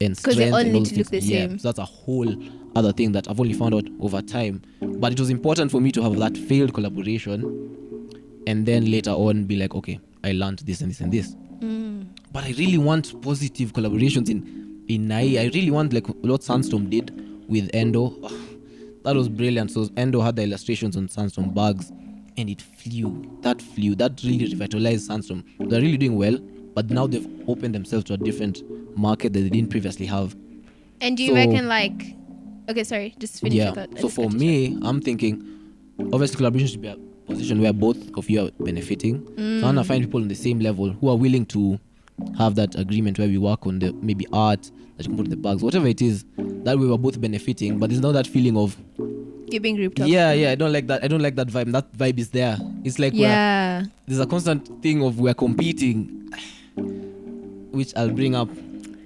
and 'Cause they strength all and need those to look things. the yeah, same. so that's a whole other thing that I've only found out over time. But it was important for me to have that failed collaboration, and then later on be like, okay, I learned this and this and this. Mm. But I really want positive collaborations in in Nai. I really want like what Sandstorm did with Endo. Oh, that was brilliant. So Endo had the illustrations on Sandstorm bags, and it flew. That flew. That really revitalized Sandstorm. They're really doing well, but now they've opened themselves to a different market that they didn't previously have. And do you So- reckon like? Okay, sorry. Just finish yeah. So for me, I'm thinking, obviously collaboration should be a position where both of you are benefiting. So I want to mm. find people on the same level who are willing to have that agreement where we work on the maybe art that you can put in the bags, whatever it is. That way we're both benefiting, but there's not that feeling of. You're being ripped off. yeah, yeah. I don't like that. I don't like that vibe. That vibe is there. It's like we're Yeah. there's a constant thing of we're competing, which I'll bring up.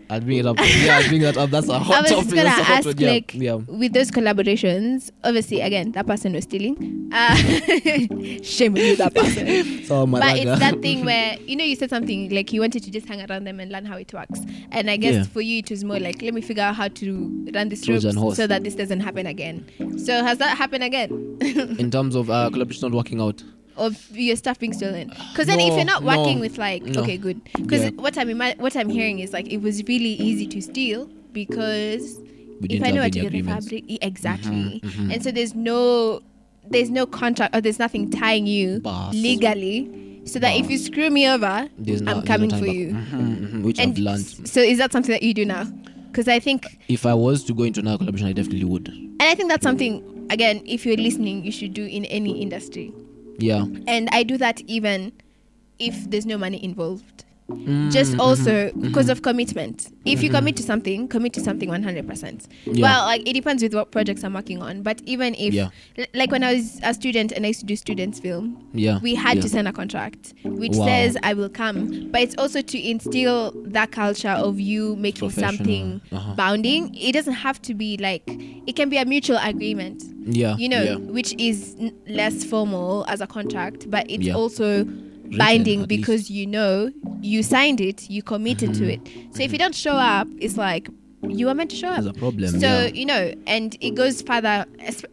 I'll bring it up. Yeah, I'll bring that up. That's a hot was topic. just gonna That's ask, like, yeah. with those collaborations, obviously, again, that person was stealing. Uh, shame on you, that person. So but it's that thing where you know you said something like you wanted to just hang around them and learn how it works, and I guess Yeah. for you it was more like let me figure out how to run this horse. so that this doesn't happen again. So has that happened again, in terms of uh, collaboration not working out. Or your stuff being stolen? Because then if you're not working no, with like no. okay good, because Yeah. what I'm ima- what I'm hearing is like it was really easy to steal because if I know how to any get the fabric exactly, Mhm, mhm. and so there's no there's no contract or there's nothing tying you Boss. legally, so that if you screw me over, no- I'm no coming for back. you. Mhm, mhm, which And I've learned. so is that something that you do now? Because I think, If I was to go into another collaboration, I definitely would. and I think that's something again. If you're listening, you should do in any industry, Yeah. and I do that even if there's no money involved. Mm, Just mhm, also mhm. because of commitment. If you Mhm. commit to something, commit to something 100%. Yeah. Well, like it depends with what projects I'm working on. But even if, Yeah. l- like when I was a student and I used to do students film, yeah. we had yeah. to sign a contract which Wow. says I will come. But it's also to instill that culture of you making something. Uh-huh. bounding. It doesn't have to be like it can be a mutual agreement, Yeah. you know, which is n- less formal as a contract, but it's also binding because you know you signed it, you committed to Mhm. it. So if you don't show up, it's like you are meant to show up. There's a problem. So yeah. you know, and it goes further,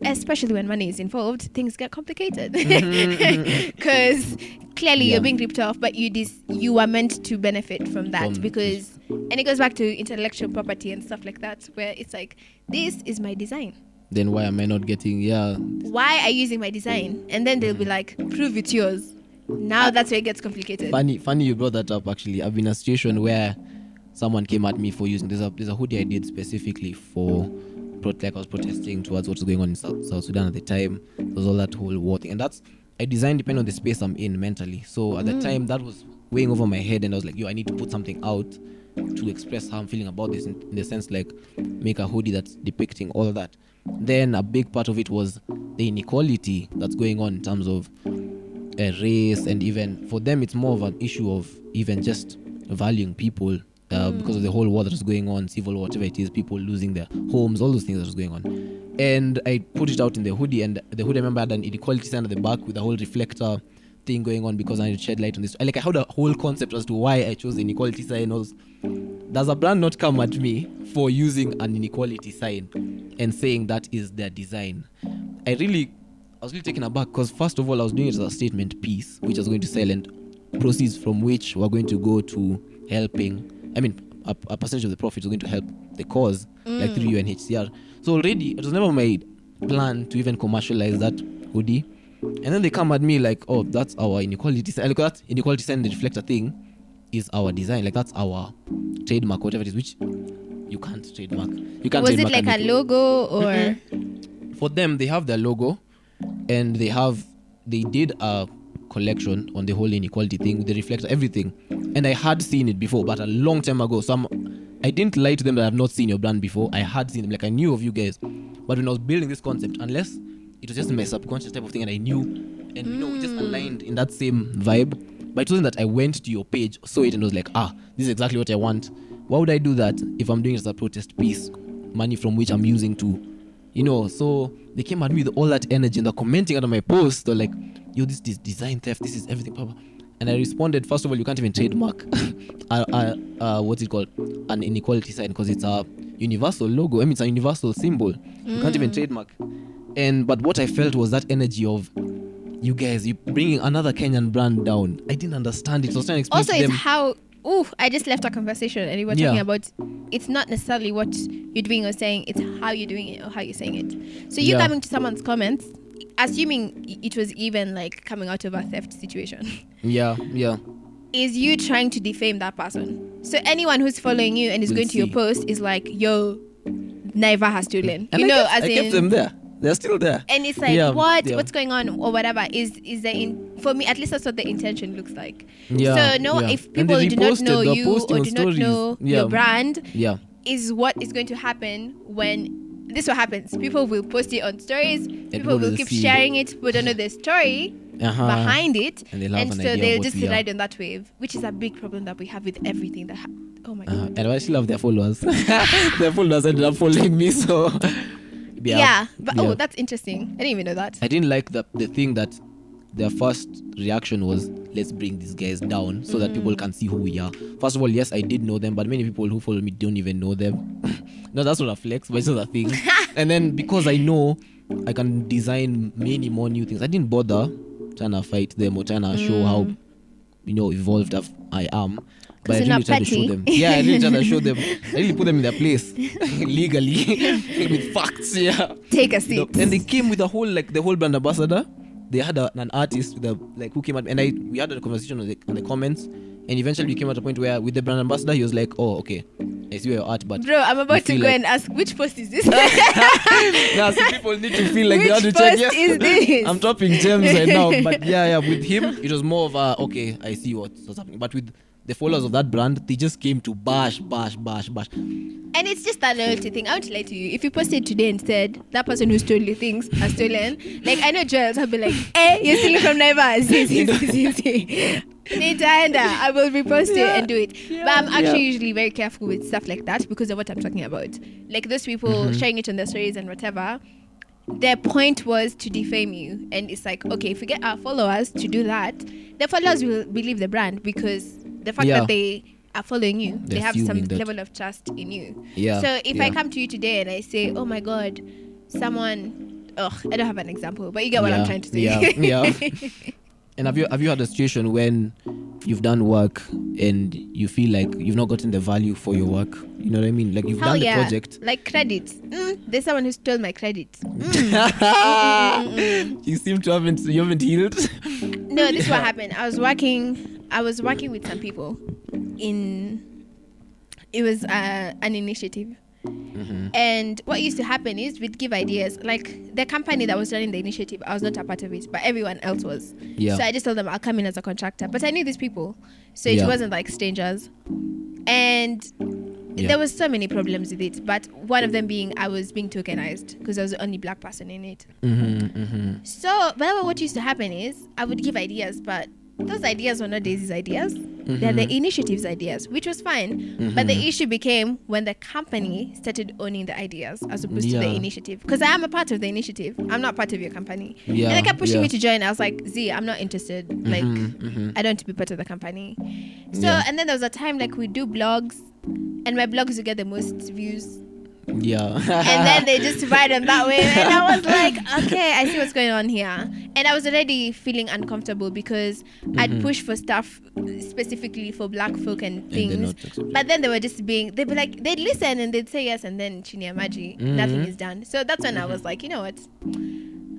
especially when money is involved. Things get complicated mm-hmm, mm-hmm. because clearly Yeah. you're being ripped off, but you dis- you are meant to benefit from that From- because, and it goes back to intellectual property and stuff like that, where it's like this is my design. Then why am I not getting? Yeah. Why are you using my design? And then they'll be mm-hmm. like, prove it's yours. Now that's where it gets complicated. Funny, funny you brought that up. Actually, I've been in a situation where someone came at me for using there's a there's a hoodie I did specifically for like I was protesting towards what's going on in South, South Sudan at the time. There was all that whole war thing, and that's I designed depending on the space I'm in mentally. So at the Mm. time, that was weighing over my head, and I was like, yo, I need to put something out to express how I'm feeling about this in, in the sense like make a hoodie that's depicting all that. Then a big part of it was the inequality that's going on in terms of uh, race and even for them it's more of an issue of even just valuing people uh, because of the whole war that was going on civil war whatever it is people losing their homes all those things that was going on. And i put it out in the hoodie and the hoodie I remember had an inequality sign at the back with a whole reflector thing going on because i need to shed light on this. I like i had a whole concept as to why i chose the inequality sign. Also does a brand not come at me for using an inequality sign and saying that is their design? I really I was really taken aback because first of all, I was doing it as a statement piece, which I was going to sell, and proceeds from which were going to go to helping. I mean, a, a percentage of the profits were going to help the cause, like mm. through UNHCR. So already, it was never my plan to even commercialize that hoodie. And then they come at me like, "Oh, that's our inequality sign. Like that inequality sign, the reflector thing, is our design. Like that's our trademark, whatever it is. Which you can't trademark. You can't. Was it like a logo or? for them they have their logo and they have they did a collection on the whole inequality thing with the reflector, everything. And I had seen it before, but a long time ago. So I'm, I didn't lie to them that I've not seen your brand before. I had seen them, like I knew of you guys. But when I was building this concept, unless it was just my subconscious type of thing, and I knew, and you know, we just aligned in that same vibe. But it wasn't that I went to your page, saw it, and was like, ah, this is exactly what I want. Why would I do that if I'm doing it as a protest piece, money from which I'm using to, you know? So they came at me with all that energy and they're commenting under my post. They're like, yo, this is design theft. This is everything. Blah, blah. And I responded, first of all, you can't even trademark, uh, uh, uh, what's it called, an inequality sign because it's a universal logo. I mean, it's a universal symbol. You can't even trademark. And but what I felt was that energy of you guys, you bringing another Kenyan brand down. I didn't understand it. So I was trying to explain Also, to it's them. how. Ooh, I just left a conversation and we were Yeah. talking about it's not necessarily what you're doing or saying, it's how you're doing it or how you're saying it. So you Yeah. coming to someone's comments, assuming it was even like coming out of a theft situation, yeah, yeah. is you trying to defame that person. So anyone who's following you and is Will going to your post is like, yo, Naiva has stolen. And you I know, kept, as I in kept them there. They're still there. and it's like Yeah, what? Yeah. what's going on? Or whatever. Is is the in for me at least that's what the intention looks like. Yeah, so no yeah. if people do not know you or do not know your brand Yeah. is what is going to happen when this what happens. People will post it on stories. People will keep sharing it. But don't know the story Uh-huh. behind it. And they'll an so they'll just ride on that wave which is a big problem that we have with everything that ha- oh my god. Uh, and I still have their followers. their followers ended up following me, so yeah, but yeah. oh that's interesting i didn't even know that I didn't like the the thing that their first reaction was let's bring these guys down so that Mm. people can see who we are. First of all, yes, I did know them, but many people who follow me don't even know them. no, that's not a flex, but it's just a thing. and then because I know I can design many more new things, I didn't bother trying to fight them or trying to show how you know evolved I am. But I really tried to show them. Yeah, I really tried to show them. I really put them in their place legally with facts. Yeah. take a seat and they came with a whole like the whole brand ambassador. They had a, an artist with a, like who came out and I we had a conversation on the, on the comments and eventually we came at a point where with the brand ambassador he was like, oh okay, I see your art, but Bro, I'm about to go like- and ask which post is this? now see people need to feel like they have Which to check. Yes, is this? I'm dropping gems right now, but yeah, yeah. With him, it was more of a okay. I see what's happening, but with the followers of that brand, they just came to bash, bash, bash, bash. and it's just that loyalty thing. I won't lie to you. If you posted today and said that person who stole your things has stolen, like I know Joel, I'll be like, eh, you're stealing from neighbors. See, see, see, see, see. Nitaenda, I will repost it Yeah. and do it. But I'm actually Yeah. usually very careful with stuff like that because of what I'm talking about. Like those people Mm-hmm. sharing it on their stories and whatever. Their point was to defame you, and it's like, okay, if we get our followers to do that, the followers will believe the brand because the fact Yeah. that they are following you, they They're have some that. level of trust in you. Yeah. So if I come to you today and I say, "Oh my God, someone," oh, I don't have an example, but you get what I'm trying to say. yeah, yeah. And have you have you had a situation when you've done work and you feel like you've not gotten the value for your work? You know what I mean? Like you've Hell done the project. Like credit. Mm, there's someone who stole my credit. Mm. Mm, mm, mm. you seem to haven't you haven't healed. No, this is what happened. I was working. I was working with some people in. It was uh, an initiative. Mm-hmm. And what used to happen is we'd give ideas. Like the company that was running the initiative, I was not a part of it, but everyone else was. Yeah. So I just told them I'll come in as a contractor. But I knew these people. So it Yeah. wasn't like strangers. And Yeah. there was so many problems with it. But one of them being I was being tokenized because I was the only black person in it. Mm-hmm, mm-hmm. So, but what used to happen is I would give ideas, but those ideas were not Daisy's ideas. They're the mm-hmm. initiative's ideas, which was fine. But the mm-hmm. issue became when the company started owning the ideas as opposed to the initiative. Because I am a part of the initiative. I'm not part of your company. Yeah, and they kept pushing yeah. me to join. I was like, Z, I'm not interested. Mm-hmm, like, mm-hmm. I don't want to be part of the company. So, Yeah. and then there was a time like we do blogs, and my blogs would get the most views Yeah. and then they just ride on that way and i was like okay i see what's going on here and i was already feeling uncomfortable because i'd push for stuff specifically for black folk and Mm-hmm. things accepting. but then they were just being they'd be like they'd listen and they'd say yes and then chinia maji Mm-hmm. nothing is done so that's when i was like you know what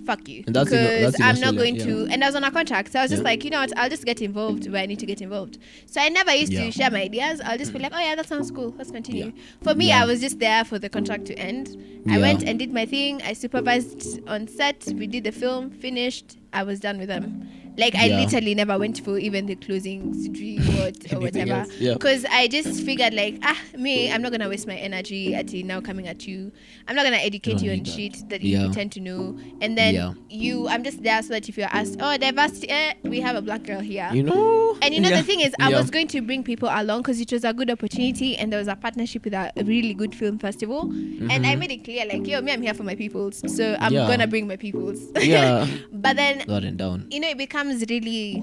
fuck you. And that's in- Because in I'm not going yeah. to. And I was on a contract. So I was just Yeah. like, you know what? I'll just get involved where I need to get involved. So I never used Yeah. To share my ideas. I'll just be like, oh, yeah, that sounds cool. Let's continue. For me. I was just there for the contract to end. I went and did my thing. I supervised on set. We did the film, finished. I was done with them. Like, I Yeah. literally never went for even the closing what or whatever. else, yeah. Because I just figured, like, ah, me, I'm not going to waste my energy at now coming at you. I'm not going to educate you on that. shit that you Yeah. pretend to know. And then you, I'm just there so that if you're asked, oh, diversity, eh, we have a black girl here. You know. And you know the thing is, I was going to bring people along because it was a good opportunity, and there was a partnership with a really good film festival. And I made it clear, like, yo, me, I'm here for my peoples, so I'm Mm-hmm. Gonna bring my peoples. Yeah. but then, and down. you know, it becomes really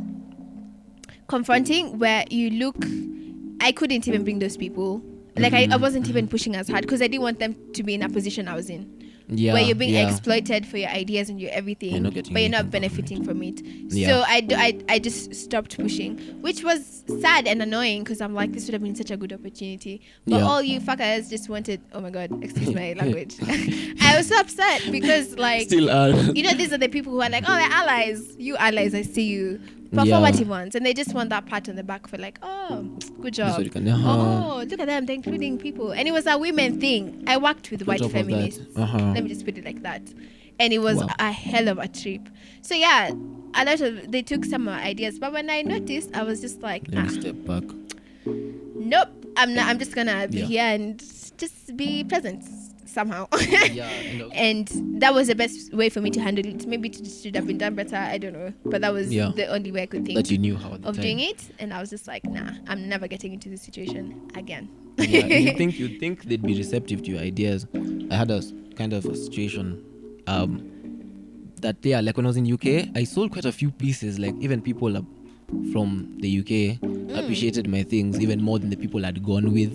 confronting where you look. I couldn't even bring those people. Like I, I Mm-hmm. wasn't even pushing as hard because I didn't want them to be in a position I was in Yeah. where you're being yeah. exploited for your ideas and your everything, You're but you're not anything from benefiting from it. Yeah. So I, do, I, I just stopped pushing, which was sad and annoying because I'm like, this would have been such a good opportunity. But all you fuckers just wanted, oh my God, excuse my language. I was so upset because, like, Still are. you know, these are the people who are like, oh, they're allies. You allies, I see you. Yeah. Performative ones. And they just want that pat on the back for, like, oh, good job. what you can- uh-huh. Oh, look at them. They're including people. And it was a women thing. I worked with On white top of that, feminists. uh-huh. Let me just put it like that. And it was Wow. a hell of a trip. So, yeah, a lot of, they took some ideas. But when I noticed, I was just like, ah, step back. nope. I'm not, I'm just gonna be Yeah. here and just be present somehow. Yeah. and that was the best way for me to handle it. Maybe it should have been done better. I don't know, but that was Yeah. the only way I could think that you knew how of time. doing it. And I was just like, nah, I'm never getting into this situation again. yeah, you think you think they'd be receptive to your ideas. I had a kind of a situation um that yeah, like when I was in UK, I sold quite a few pieces. Like even people uh, from the UK Mm. appreciated my things even more than the people I'd gone with.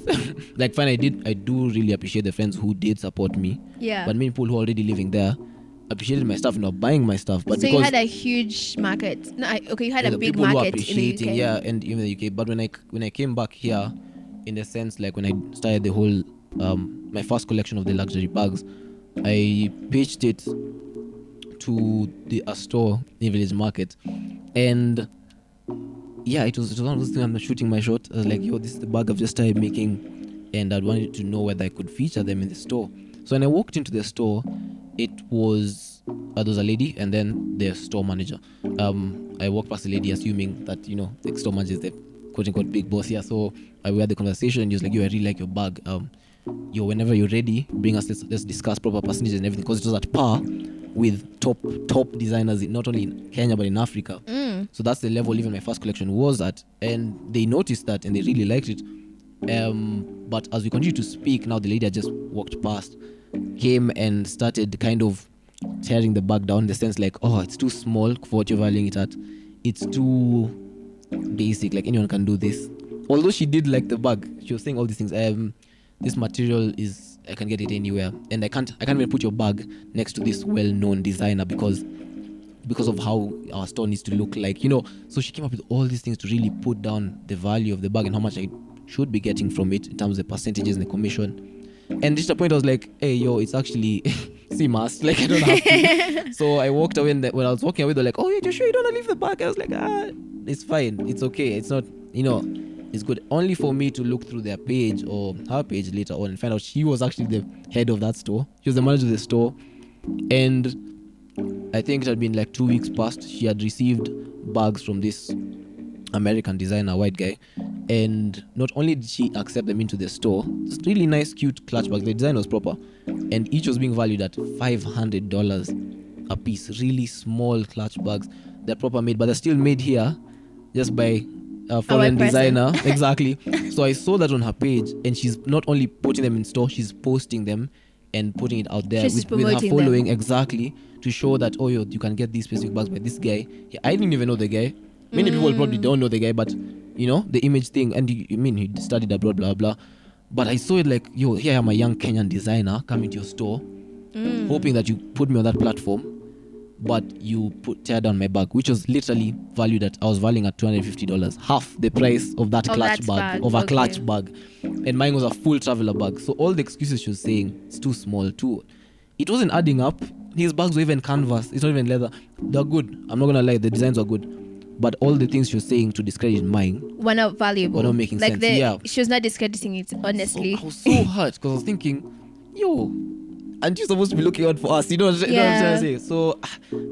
like fine, I did I do really appreciate the friends who did support me. yeah. But many people who are already living there appreciated my stuff are buying my stuff. But so because you had a huge market. No, I, okay, you had a big people who are market in the UK. yeah, and even the UK. But when I when I came back here, in the sense like when I started the whole um my first collection of the luxury bags, I pitched it to the a store in Village Market, and yeah, it was it was one of those things. I'm shooting my shot. Was like, yo, this is the bag I've just started making, and I wanted to know whether I could feature them in the store. So when I walked into the store, it was uh, there was a lady and then the store manager. Um, I walked past the lady, assuming that you know the store manager is the quote unquote big boss here. So I we had the conversation, and he was like, "Yo, I really like your bag. Um, yo, whenever you're ready, bring us. Let's, let's discuss proper percentages and everything because it was at par with top top designers in, not only in Kenya but in Africa. Mm. So that's the level even my first collection was at, and they noticed that and they really liked it. Um, but as we continue to speak, now the lady had just walked past, came and started kind of tearing the bag down in the sense like, oh, it's too small for what you're valuing it at. It's too basic, like anyone can do this. Although she did like the bag, she was saying all these things. Um, this material is I can get it anywhere, and I can't I can't even put your bag next to this well-known designer because because of how our store needs to look like, you know. So she came up with all these things to really put down the value of the bag and how much I should be getting from it in terms of the percentages and the commission. And just a point, I was like, "Hey, yo, it's actually see must like I don't have to." so I walked away, and the, when I was walking away, they're like, "Oh, you're sure you don't want to leave the bag?" I was like, "Ah, it's fine, it's okay, it's not, you know." It's good only for me to look through their page or her page later on and find out she was actually the head of that store. She was the manager of the store, and I think it had been like two weeks past. She had received bags from this American designer, white guy, and not only did she accept them into the store, it's really nice, cute clutch bags. The design was proper, and each was being valued at five hundred dollars a piece. Really small clutch bags. They're proper made, but they're still made here, just by a foreign designer. exactly. So I saw that on her page, and she's not only putting them in store, she's posting them and putting it out there with, with her promoting them. following exactly to show that oh yo you can get these specific bags by this guy. Yeah, I didn't even know the guy. Many people Mm. probably don't know the guy, but you know the image thing. And you, you mean he studied abroad, blah blah. But I saw it like yo here I am a young Kenyan designer coming to your store, Mm. hoping that you put me on that platform. But you put tear down my bag, which was literally valued at I was valuing at two hundred fifty dollars, half the price of that clutch bag, of a okay. clutch bag, and mine was a full traveler bag. So all the excuses she was saying it's too small, too, it wasn't adding up. his bags were even canvas. It's not even leather. They're good. I'm not gonna lie. The designs are good, but all the things she was saying to discredit mine. Were not valuable. Were not making like sense, The, yeah. She was not discrediting it, honestly. So, I was so hurt because I was thinking, yo, aren't you supposed to be looking out for us? You know, yeah. you know what I'm trying to say? So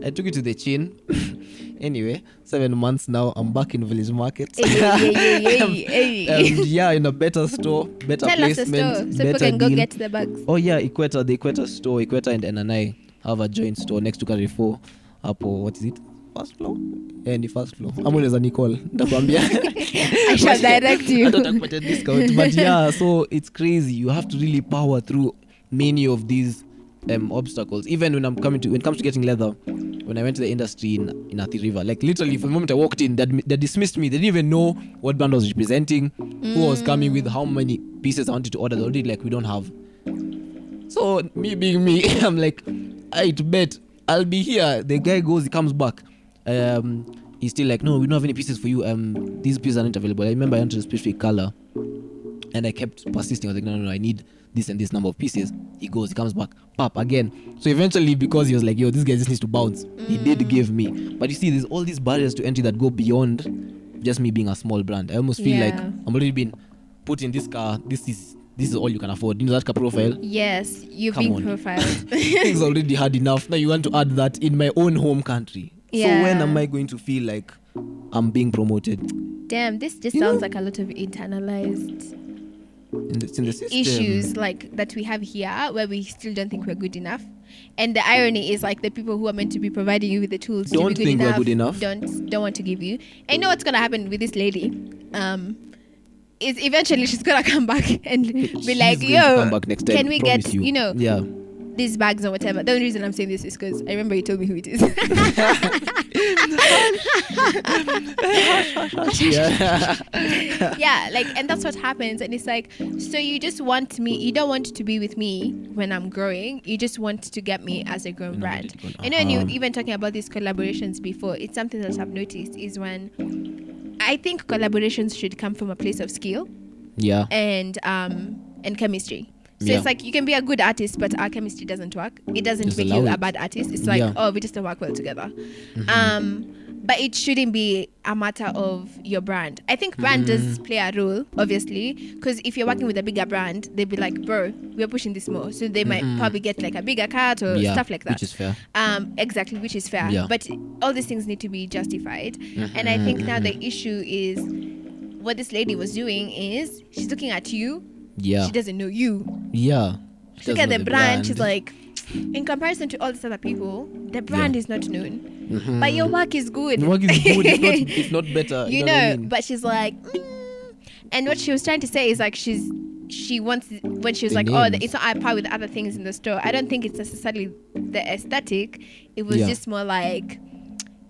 I took it to the chin. anyway, seven months now, I'm back in village market. Hey, hey, hey, hey. Um, yeah, in a better store, better Tell us the store so better can go deal. get the bags. Oh yeah, Equator, the Equator store, Equator and NNI have a joint store next to Carrefour. Apple, what is it? First floor? Yeah, the first floor. I'm always a Nicole. Ndakwambia. I shall direct you. I don't talk about a discount. But yeah, so it's crazy. You have to really power through many of these um, obstacles. Even when I'm coming to when it comes to getting leather, when I went to the industry in in Athi River, like literally from the moment I walked in, they, they dismissed me. They didn't even know what brand I was representing, who I was coming with, how many pieces I wanted to order. They already like we don't have. So me being me, I'm like, I bet I'll be here. The guy goes, he comes back. Um, he's still like, no, we don't have any pieces for you. Um, these pieces are not available. I remember I wanted a specific color, and I kept persisting. I was like, no, no, no, I need this and this number of pieces. He goes, he comes back, pop again. So eventually, because he was like, yo, this guy just needs to bounce, he did mm. give me. But you see, there's all these barriers to entry that go beyond just me being a small brand. I almost feel like I'm already been put in this car. This is this is all you can afford. You know that car profile. Yes, you've Come been on. profiled. Things already hard enough. Now you want to add that in my own home country. Yeah. So when am I going to feel like I'm being promoted? Damn, this just You sounds know- like a lot of internalized In the, in the issues like that we have here where we still don't think we're good enough. And the irony is like the people who are meant to be providing you with the tools to Don't be good think we're enough, good enough. don't don't want to give you. And you know what's gonna happen with this lady? Um is eventually she's gonna come back and be She's like, yo, come back next time, can we get promise you. know Yeah. These bags or whatever? The only reason I'm saying this is because I remember you told me who it is. yeah. yeah, like, and that's what happens. And it's like, so you just want me, you don't want to be with me when I'm growing. You just want to get me as a grown You know, brand. let it. And you Uh-huh. even talking about these collaborations before, it's something that I've noticed is when I think collaborations should come from a place of skill yeah. and um and chemistry. So Yeah. it's like you can be a good artist, but our chemistry doesn't work. It doesn't Just make you a bad artist. It's like, Yeah. Mm-hmm. oh, we just don't work well together. Um, but it shouldn't be a matter of your brand. I think brand does Mm-hmm. play a role, obviously, because if you're working with a bigger brand, they'd be like, bro, we're pushing this more. So they might probably get like a bigger cut or Mm-hmm. yeah. stuff like that. Which is fair. Um, exactly, which is fair. But all these things need to be justified. And I think now the issue is what this lady was doing is she's looking at you. Yeah. She doesn't know you. Yeah. She Look at know the brand. She's like, in comparison to all these other people, the brand is not known. But your work is good. The work is good, if not, if not better. you what know, I mean? but she's like, mm. and what she was trying to say is like she's she wants when she was The like, oh, names. it's not at par with other things in the store. I don't think it's necessarily the aesthetic. It was Yeah. just more like.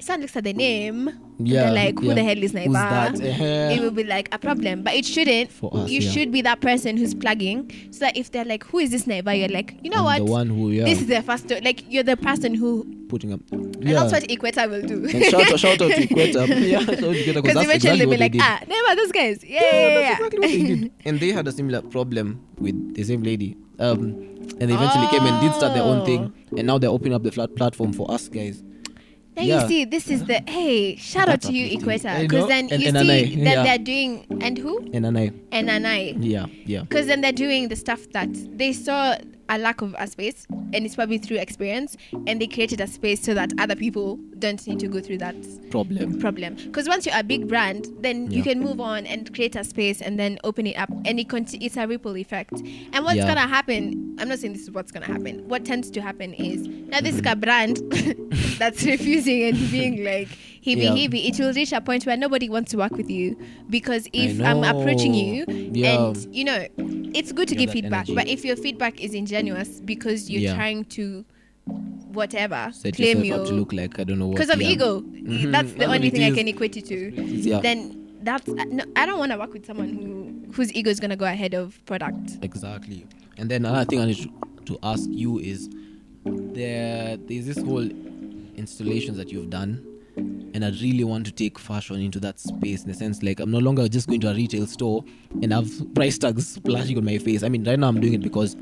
Someone looks at the name, Yeah, they're like, who yeah. the hell is Naiva? It will be like a problem, but it shouldn't. For us, you yeah. should be that person who's plugging, so that if they're like, who is this Naiva? You're like, you know I'm what? The one who, yeah, This is their first. Like you're the person who, putting up. and that's what Equator will do. and shout, out- shout out to Equator. yeah, shout out to Equator Because eventually exactly they'll be like, ah, never those guys. Yeah, Yeah, yeah, exactly what they did. And they had a similar problem with the same lady. Um, and they eventually came and did start their own thing. And now they're opening up the flat platform for us guys. Now Yeah. you see, this is the hey. Shout out to you. Equator, because then And- you and see that yeah. they're doing and who And then I, and Anai. yeah, yeah. because then they're doing the stuff that they saw a lack of a space and it's probably through experience and they created a space so that other people don't need to go through that Problem. problem because once you're a big brand then you can move on and create a space and then open it up and it conti- it's a ripple effect and what's Yeah. gonna happen i'm not saying this is what's gonna happen what tends to happen is now this Mm-hmm. is a brand that's refusing and being like heavy Yeah. heavy it will reach a point where nobody wants to work with you because if i'm approaching you Yeah. and you know it's good to You give feedback energy. but if your feedback is ingenuous because you're Yeah. trying to whatever Set claim up to look like I don't know what. because of ego Mhm. that's the That's only thing i can equate it to Yeah. then that's uh, no, i don't want to work with someone who whose ego is going to go ahead of product Exactly. And then another thing I need to, to ask you is there there's this whole installations that you've done and I really want to take fashion into that space in the sense like I'm no longer just going to a retail store and have price tags splashing on my face. I mean right now I'm doing it because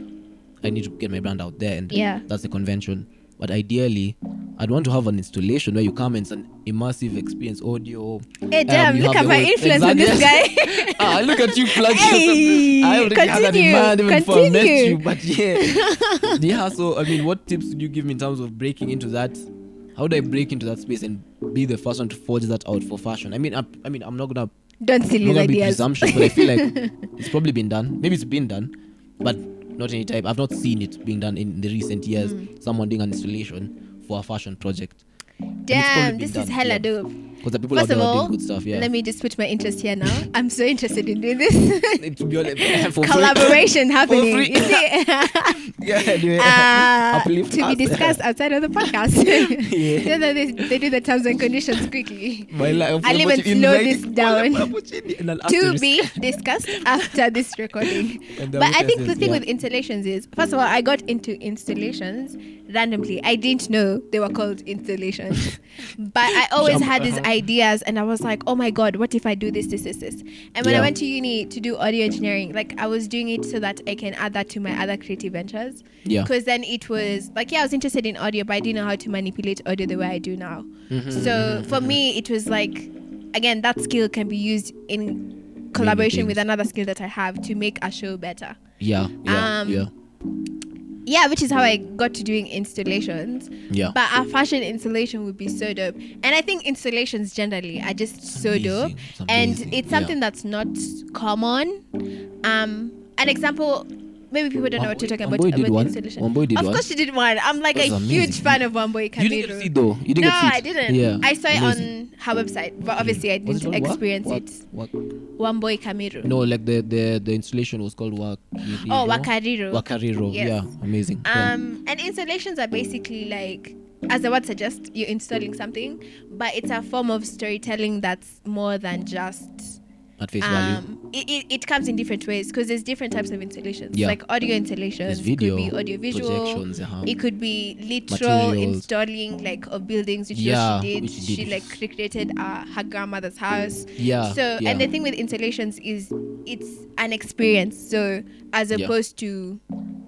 I need to get my brand out there and Yeah. that's the convention. but ideally i'd want to have an installation where you come and it's an immersive experience audio Hey, damn, you look at my whole- influence on this guy. ah, look at you plugging Hey, yourself. I already had a continue, demand even before I met continue. you, but yeah, yeah. So I mean, what tips would you give me in terms of breaking into that? How do I break into that space and be the first one to forge that out for fashion? I mean, I, I mean, I'm not gonna, Don't steal I'm not gonna be presumptuous, but I feel like it's probably been done. Maybe it's been done, but not any time. I've not seen it being done in the recent years. Mm. Someone doing an installation for a fashion project. Damn, this done, is hella yeah. dope. Because the people First out of there are all, doing good stuff. Yeah. let me just put my interest here now. I'm so interested in doing this. to be honest. Collaboration happening. You see? Yeah. Anyway, uh, to be discussed outside of the podcast. Yeah. Know, they, they do the terms and conditions quickly. My life. I'll even slow this down. to be discussed after this recording. But I think the thing yeah. with installations is, first of all, I got into installations randomly. I didn't know they were called installations, but I always Jump, had these uh-huh. ideas, and I was like, oh my god, what if I do this, this, this, this? And when I went to uni to do audio engineering, like I was doing it so that I can add that to my other creative ventures. Yeah. Because then it was like, yeah, I was interested in audio, but I didn't know how to manipulate audio the way I do now. Mhm, So mhm, for me, it was like, again, that skill can be used in collaboration with another skill that I have to make a show better. Yeah. Yeah. Um, yeah. Yeah, which is how I got to doing installations. Yeah. But a fashion installation would be so dope. And I think installations generally are just so amazing. dope. It's And amazing. it's Yeah. something that's not common. Um, an example, maybe people don't know what you're talking about. Wambui did about one. installation. Wambui did of one. course, she did one. I'm like a huge amazing. fan of Wambui You didn't get to see it though. You didn't no, get to see it. I didn't. Yeah. I saw it on her website, but obviously I didn't it experience it. Wa- Wambui Kamiru. No, like the the the installation was called Wakiriro. Oh, Wakariro. Wakariro. Yes. Yeah, amazing. yeah. Um, and installations are basically like, as the word suggests, you're installing something, but it's a form of storytelling that's more than just. At face value. Um, it, it, it comes in different ways because there's different types of installations. Yeah. Like audio installations, There's video, it could be audio visual, uh-huh. it could be literal Materials. installing like of buildings, which Yeah, she did. which she She did. like recreated uh, her grandmother's house. Yeah. So yeah. and the thing with installations is it's an experience. So as opposed to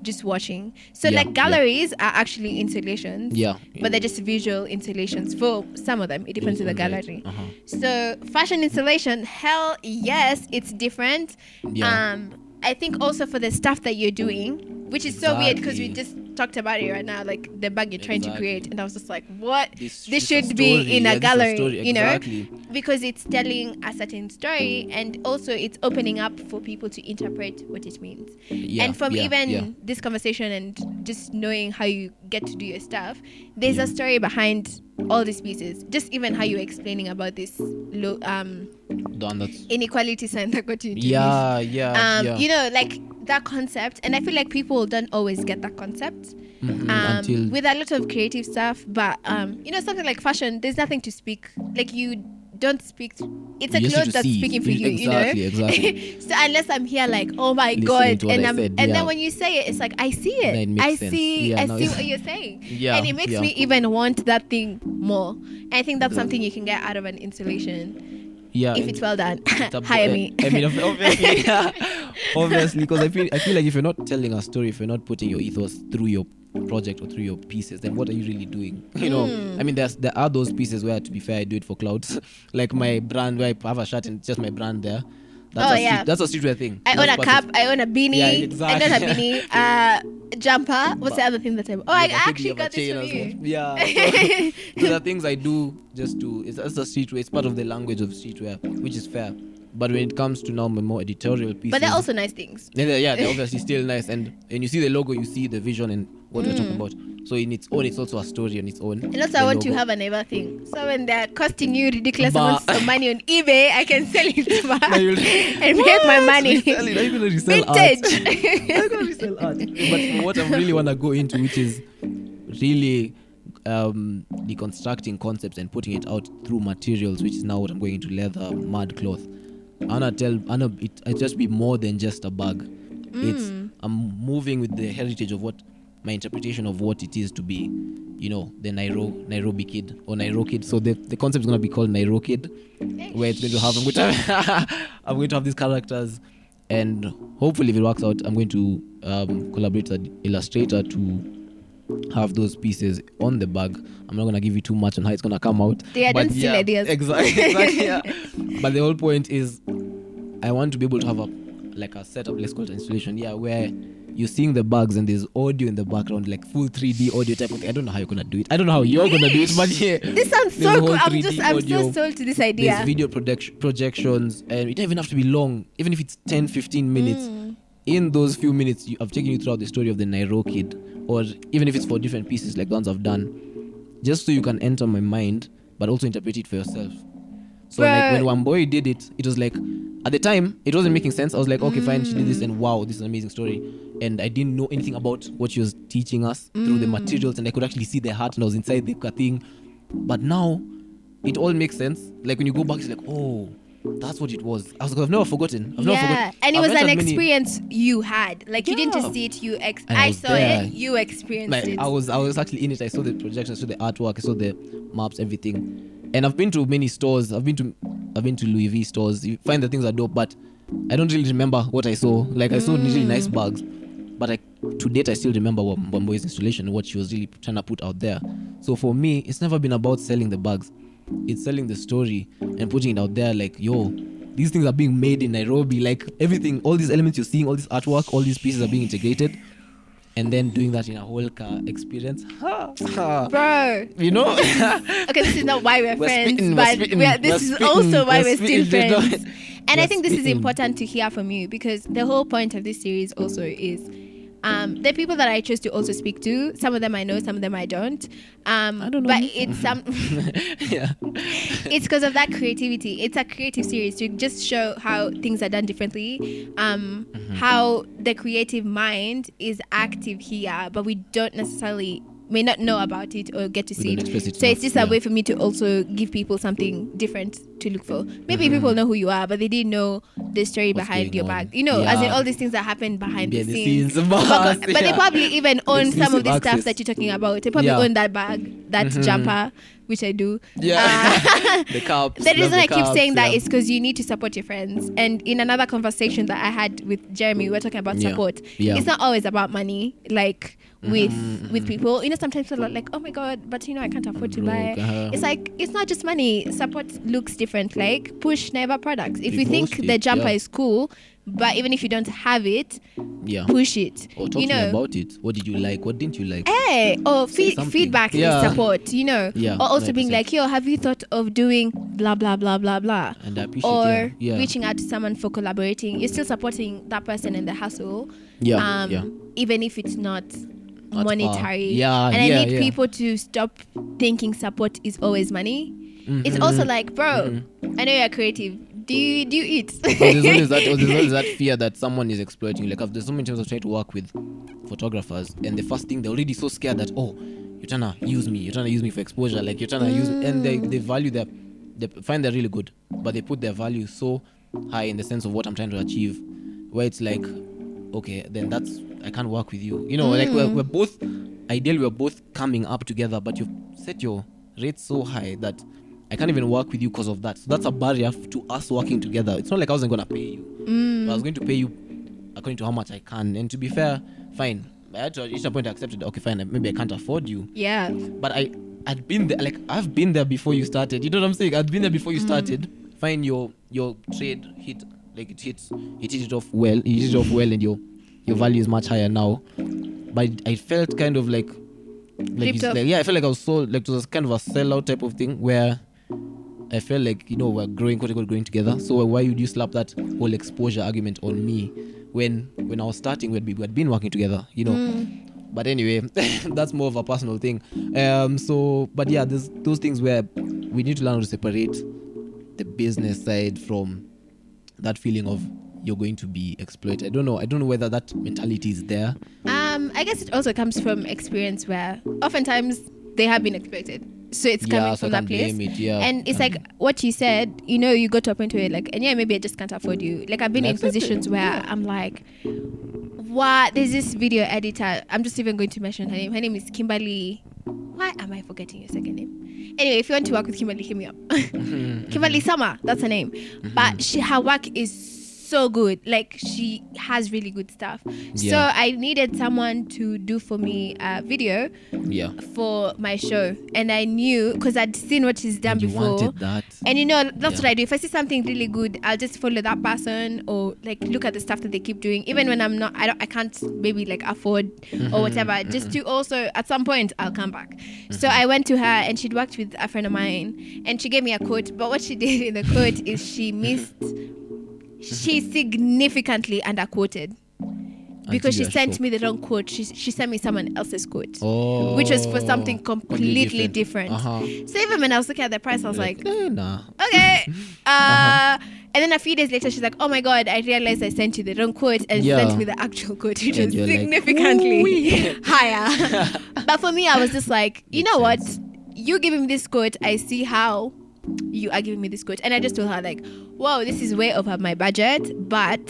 just watching. So Yeah, like yeah. galleries are actually installations. Yeah. But they're just visual installations for some of them. It depends on the gallery. Uh-huh. So fashion installation, hell yes, it's different. Yeah. Um I think also for the stuff that you're doing, which is so weird because we just talked about it right now, like the bag you're trying to create, and I was just like, what? This, This should be in a Yeah, gallery, story. you know? Exactly. because it's telling a certain story and also it's opening up for people to interpret what it means Yeah, and from yeah, even this conversation and just knowing how you get to do your stuff there's a story behind all these pieces just even how you're explaining about this low um The one that's inequality sign that got you into yeah, yeah, um yeah. you know like that concept and i feel like people don't always get that concept Mhm, um, until with a lot of creative stuff. But um, you know, something like fashion, there's nothing to speak. Like you don't speak. It's a cloth that's see. speaking for You- you. You know. exactly, exactly. so unless I'm here, like, oh my Listening god, and said, and yeah. then when you say it, it's like I see it. It I sense. see. Yeah, I no, see what you're saying. Yeah, And it makes me even want that thing more. And I think that's something you can get out of an installation yeah, if it's well done. it's Hire uh, me. I mean, ob- obviously, obviously, because I feel I feel like if you're not telling a story, if you're not putting your ethos through your project or through your pieces, then what are you really doing? You know, Mm. I mean, there's there are those pieces where, to be fair, I do it for clouds, like my brand where I have a shirt and just my brand there. That's Oh, a yeah. street, that's a streetwear thing. I That's own a cap. I own a beanie. Yeah, I exactly. got a beanie. Uh, jumper. What's the other thing that I? Oh, I I actually a got this from you. Yeah. So, so things I do just to it's that's the streetwear. It's part of the language of streetwear, which is fair. But when it comes to now my more editorial pieces, But they're also nice things. yeah, they're, yeah, they're obviously still nice. And and you see the logo, you see the vision and what we're Mm. talking about. So in its own, it's also a story on its own. And also, I want to have a neighbor thing. So when they're costing you ridiculous amounts of money on eBay, I can sell it back and make my money. Resell it. You gonna resell art? I'm gonna resell art. But what I really want to go into, which is really um, deconstructing concepts and putting it out through materials, which is now what I'm going into leather, mud cloth. I wanna tell, I wanna it, it just be more than just a bag. It's Mm. I'm moving with the heritage of what my interpretation of what it is to be, you know, the Nairo Nairobi kid or Nairo kid. So the the concept is gonna be called Nairo kid where it's going to have I'm going to have, I'm going to have these characters and hopefully if it works out I'm going to um, collaborate with an illustrator to have those pieces on the bag. I'm not gonna give you too much on how it's gonna come out. Yeah, But don't steal ideas. Exactly. exactly yeah. But the whole point is, I want to be able to have a like a setup. Let's call it installation. Yeah, where you're seeing the bugs and there's audio in the background, like full 3D audio type of thing. I don't know how you're gonna do it. I don't know how you're gonna do it, but yeah. This sounds so cool. I'm just I'm audio. so sold to this idea. There's video production projections, and it don't even have to be long. Even if it's 10, 15 minutes, Mm. in those few minutes, you, I've taken you throughout the story of the Nairo kid, or even if it's for different pieces like the ones I've done, just so you can enter my mind, but also interpret it for yourself. So like when Wambui did it, it was like at the time it wasn't making sense. I was like, okay, fine, she did this, and mm. wow, this is an amazing story. And I didn't know anything about what she was teaching us through the mm. materials, and I could actually see the heart, and I was inside the thing. But now, it all makes sense. Like when you go back, it's like, oh, that's what it was. I was, like, I've never forgotten. I've never yeah, forgotten. and it I've was an entered many- experience you had. Like you didn't just see it, you ex- And I I, saw there. it, you experienced like it. I was I was actually in it. I saw the projections, I saw the artwork, I saw the maps, everything. And I've been to many stores. I've been to I've been to Louis V stores. You find the things are dope, but I don't really remember what I saw. Like I saw really mm. nice bags, but I, to date I still remember what Wambui's installation, what she was really trying to put out there. So for me, it's never been about selling the bags. It's selling the story and putting it out there. Like yo, these things are being made in Nairobi. Like everything, all these elements you're seeing, all this artwork, all these pieces are being integrated and then doing that in a whole car experience. Bro, you know, okay, this is not why we're, We're friends, spitting, we're but we are, this we're is spitting, also why we're we're still spitting, friends. And I We're think this is important to hear from you because the whole point of this series also is um, the people that I chose to also speak to. Some of them I know, some of them I don't. Um, I don't know But it's some. yeah, it's because of that creativity. It's a creative series to just show how things are done differently, um, Mm-hmm. how the creative mind is active here, but we don't necessarily may not know about it or get to see it. it So it's just a way for me to also give people something different to look for. Maybe Mm-hmm. people know who you are, but they didn't know the story What's behind your on. bag. You know, as in all these things that happen behind, behind the the scenes. scenes, But, but they probably even own some of the stuff that you're talking about. They probably Yeah. own that bag, that Mhm. jumper, which I do. yeah. Uh, the cups. the reason I keep cups, saying that yeah. is because you need to support your friends. And in another conversation that I had with Jeremy, we were talking about Yeah. support. Yeah. It's not always about money, like with Mhm, with mhm. people. You know, sometimes people are like, "Oh my god," but you know, I can't afford to buy. uh-huh. It's like it's not just money. Support looks different. Like push never products. If you think bullshit, the jumper yeah. is cool, but even if you don't have it, yeah. push it. Or talk you to me know. about it. What did you like? What didn't you like? Hey, or Say feed, something. feedback Yeah. is support, you know. Yeah, Or also being 100%. like, yo, have you thought of doing blah blah blah blah blah? And I appreciate or yeah. reaching out to someone for collaborating. You're still supporting that person in the hustle. yeah, um, yeah. even if it's Not monetary. Yeah, and I yeah, need yeah. people to stop thinking support is always money. It's Mhm. also like, bro, Mm-hmm. I know you're creative. Do you do you eat? There's always that, there's always that fear that someone is exploiting. Like, I've, there's so many times I've tried to work with photographers, and the first thing they're already so scared that oh, you're trying to use me, you're trying to use me for exposure, like you're trying to use, and they they value their, they find they're really good, but they put their value so high in the sense of what I'm trying to achieve, where it's like, okay, then that's I can't work with you. You know, like we're, we're both ideally we're both coming up together, but you've set your rate so high that I can't even work with you because of that. So that's a barrier to us working together. It's not like I wasn't gonna pay you. Mm. I was going to pay you according to how much I can. And to be fair, fine. I had to at each point I accepted. Okay, fine. Maybe I can't afford you, yeah. but I I'd been there. Like I've been there before you started. You know what I'm saying? I'd been there before you mm. started. Fine, your your trade hit like it hits it hit it off well. It hit it off well, and your your value is much higher now. But I felt kind of like like, like yeah, I felt like I was so like it was kind of a sellout type of thing where I felt like you know we're growing, quote unquote, growing together. So why would you slap that whole exposure argument on me when when I was starting we'd, be, we'd been working together, you know? But anyway, that's more of a personal thing. Um, so but yeah, there's those things where we need to learn how to separate the business side from that feeling of you're going to be exploited. I don't know. I don't know whether that mentality is there. Um, I guess it also comes from experience where oftentimes they have been exploited. So it's Yeah, coming so from that place. it, yeah. And it's like what you said, you know, you got to a point where like, and yeah, maybe I just can't afford you. Like I've been in positions where I'm like, what? There's this video editor. I'm just even going to mention her name. Her name is Kimberly. Why am I forgetting your second name? Anyway, if you want to work with Kimberly, hit me up. Kimberly Summer, that's her name. But she her work is so good. Like she has really good stuff. So I needed someone to do for me a video Yeah. for my show, and I knew because I'd seen what she's done And before. And you know, that's Yeah. what I do. If I see something really good, I'll just follow that person or like look at the stuff that they keep doing. Even when I'm not, I don't, I can't maybe like afford Mm-hmm, or whatever. Just to also, at some point, I'll come back. So Mm-hmm. I went to her and she'd worked with a friend of mine and she gave me a quote. But what she did in the quote is she missed, she significantly underquoted. Because she sent me the wrong quote. She, she sent me someone else's quote. Oh. Which was for something completely different. different. Uh-huh. So even when I was looking at the price, I was like, eh, nah. okay. Uh, Uh-huh. And then a few days later, she's like, oh my God, I realized I sent you the wrong quote and Yeah. sent me the actual quote, which And was you're like, significantly higher. but for me, I was just like, you Makes know what? You giving me this quote, I see how you are giving me this quote. And I just told her, like, whoa, this is way over my budget, but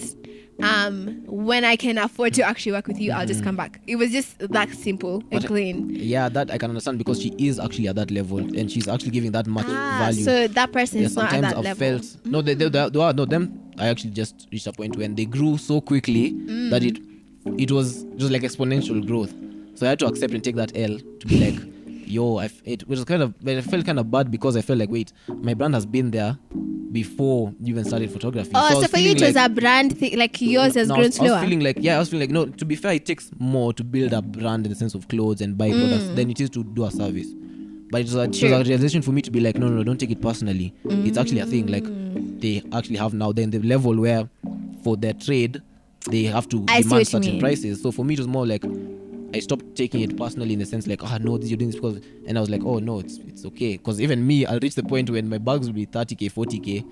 um when I can afford to actually work with you, I'll just come back. It was just that simple and Mm-hmm. But- clean. Yeah, that I can understand because she is actually at that level and she's actually giving that much Ah, value. so that person yeah, is not at that I've level. felt no, they, they, they, they are no them. I actually just reached a point when they grew so quickly Mm. that it it was just like exponential growth. So I had to accept and take that L to be like, yo, I f- it was kind of, but I felt kind of bad because I felt like, wait, my brand has been there before you even started photography. Oh, I so, for you it feeling was a brand thing, like yours has no, grown slower. I was feeling like yeah, I was feeling like no. To be fair, it takes more to build a brand in the sense of clothes and buy products than it is to do a service. But it was, a, it was Mm. A realization for me to be like, no, no, no, don't take it personally. It's actually a thing. Like Mm. they actually have now. Then the level where for their trade they have to I demand certain prices. So for me, it was more like I stopped taking it personally in the sense like, ah, no, this you're doing this because, and I was like, oh no, it's it's okay. Because even me, I'll reach the point when my bags will be 30k, 40k.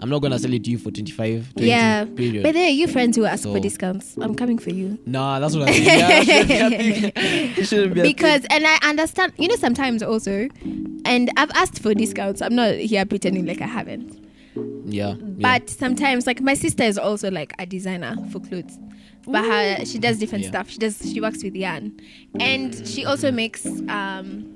I'm not gonna sell it to you for 25, 20 yeah, period. but there are you friends who ask for discounts. I'm coming for you Nah, that's what I think. Yeah, shouldn't be a thing. It shouldn't be a because, and I understand. You know, sometimes also, and I've asked for discounts. I'm not here pretending like I haven't. yeah, But sometimes, like my sister is also like a designer for clothes, but her she does different Yeah. stuff. She does she works with yarn, and she also makes um,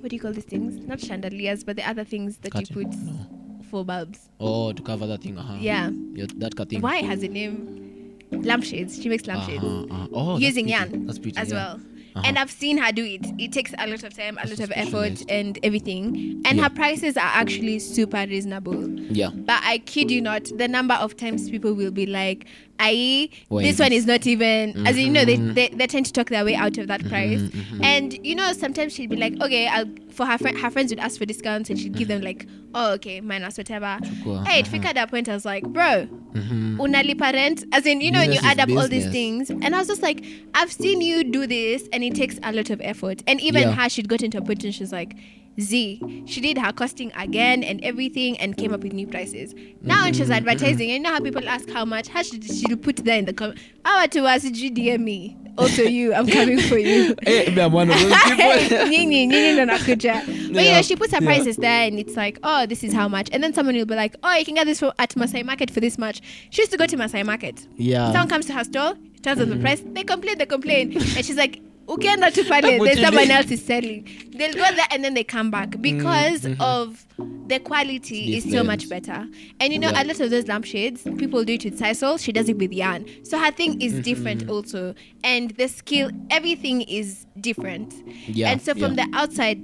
what do you call these things? Not chandeliers, but the other things that Curtain. you put No. for bulbs. Oh, to cover that thing. Uh-huh. Yeah. yeah that cut thing. Why has a name? Lampshades. She makes lampshades. Uh-huh, uh-huh. Oh, using pretty. yarn That's pretty as yeah. well. Uh-huh. And I've seen her do it. It takes a lot of time, a lot of effort, and everything. And Yeah. her prices are actually super reasonable. Yeah. But I kid you not, the number of times people will be like, "Aye, Why this one is not even." As you know, they, Mhm. they they tend to talk their way out of that price. mhm. And you know, sometimes she'd be like, "Okay, I'll." For her friend, her friends would ask for discounts, and she'd give them like, "Oh, okay, minus whatever." Chukua, Hey, it uh-huh. figured at a point I was like, "Bro, Mhm. unalipa rent as in you know when you add up all these things and i was just like i've seen you do this and it takes a lot of effort and even Yeah. her she'd got into a point and she's like z she did her costing again and everything and came up with new prices now when she's Mm-hmm, advertising and you know how people ask how much how should she'll put there in the comment how to us gdm me also you i'm coming for you Hey, I'm one of those people. Nyinyi ndo nakuja. But you Yeah. know, she puts her Yeah. prices there and it's like, oh, this is how much. And then someone will be like, oh, you can get this for, at Masai Market for this much. She used to go to Masai Market. Yeah. Someone comes to her store, tells them the price, they complain, they complain. and she's like, ukienda tu pale, chini. someone else is selling. They'll go there and then they come back because mhm. of the quality is so much better. And you know, Yeah. a lot of those lampshades, people do it with sisal. She does it with yarn. So her thing is Mm-hmm. different also. And the skill, everything is different. Yeah, And so from yeah. the outside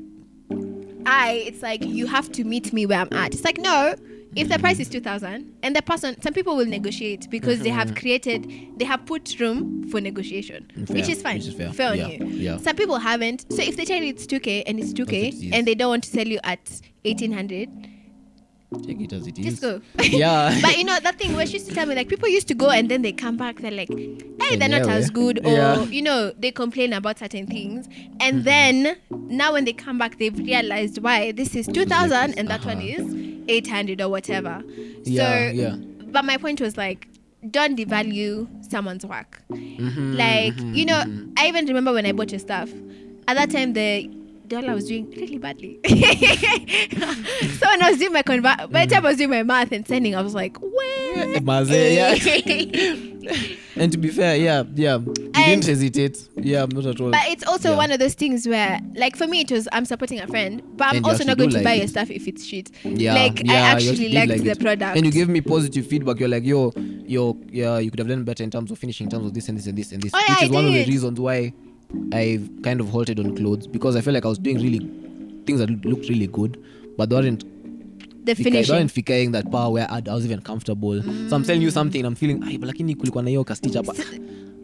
eye, it's like you have to meet me where I'm at. It's like no. If the price is two thousand, and the person, some people will negotiate because they have mm-hmm. created, they have put room for negotiation, mm, Fair, which is fine, which is fair. on Yeah, you. yeah. Some people haven't. So if they tell you it's two k and it's two k, As it is. and they don't want to sell you at eighteen hundred, Take it as it is. just go. Yeah. but you know that thing where she used to tell me like people used to go and then they come back they're like hey they're not Yeah, as good or Yeah. you know they complain about certain things and mm-hmm. then now when they come back they've realized why this is 2000 and that one uh-huh. Is 800 or whatever Yeah, so yeah. but my point was like don't devalue someone's work Mhm, like mhm, you know mhm. i even remember when i bought your stuff at that time the Joel, I was doing really badly. so when I was doing my convert, by the time I was doing my math and sending, I was like, where? Maze, yeah. and to be fair, yeah, yeah, you And- didn't hesitate. Yeah, not at all. But it's also Yeah. one of those things where, like, for me, it was I'm supporting a friend, but I'm And also not going do to buy like your stuff if it's shit. yeah, like, I yeah, you actually liked like the it. product. And you gave me positive feedback. You're like, yo, yo, yeah, you could have done better in terms of finishing, in terms of this and this and this and this. Oh, yeah, which is I one of the reasons why I've kind of halted on clothes because I felt like I was doing really things that looked really good, but they weren't the fika- they finishing. weren't fikaing that power where I, I was even comfortable. So I'm telling you something, I'm feeling, "Ay, but lakini kulikuwa na hiyo ka stitch.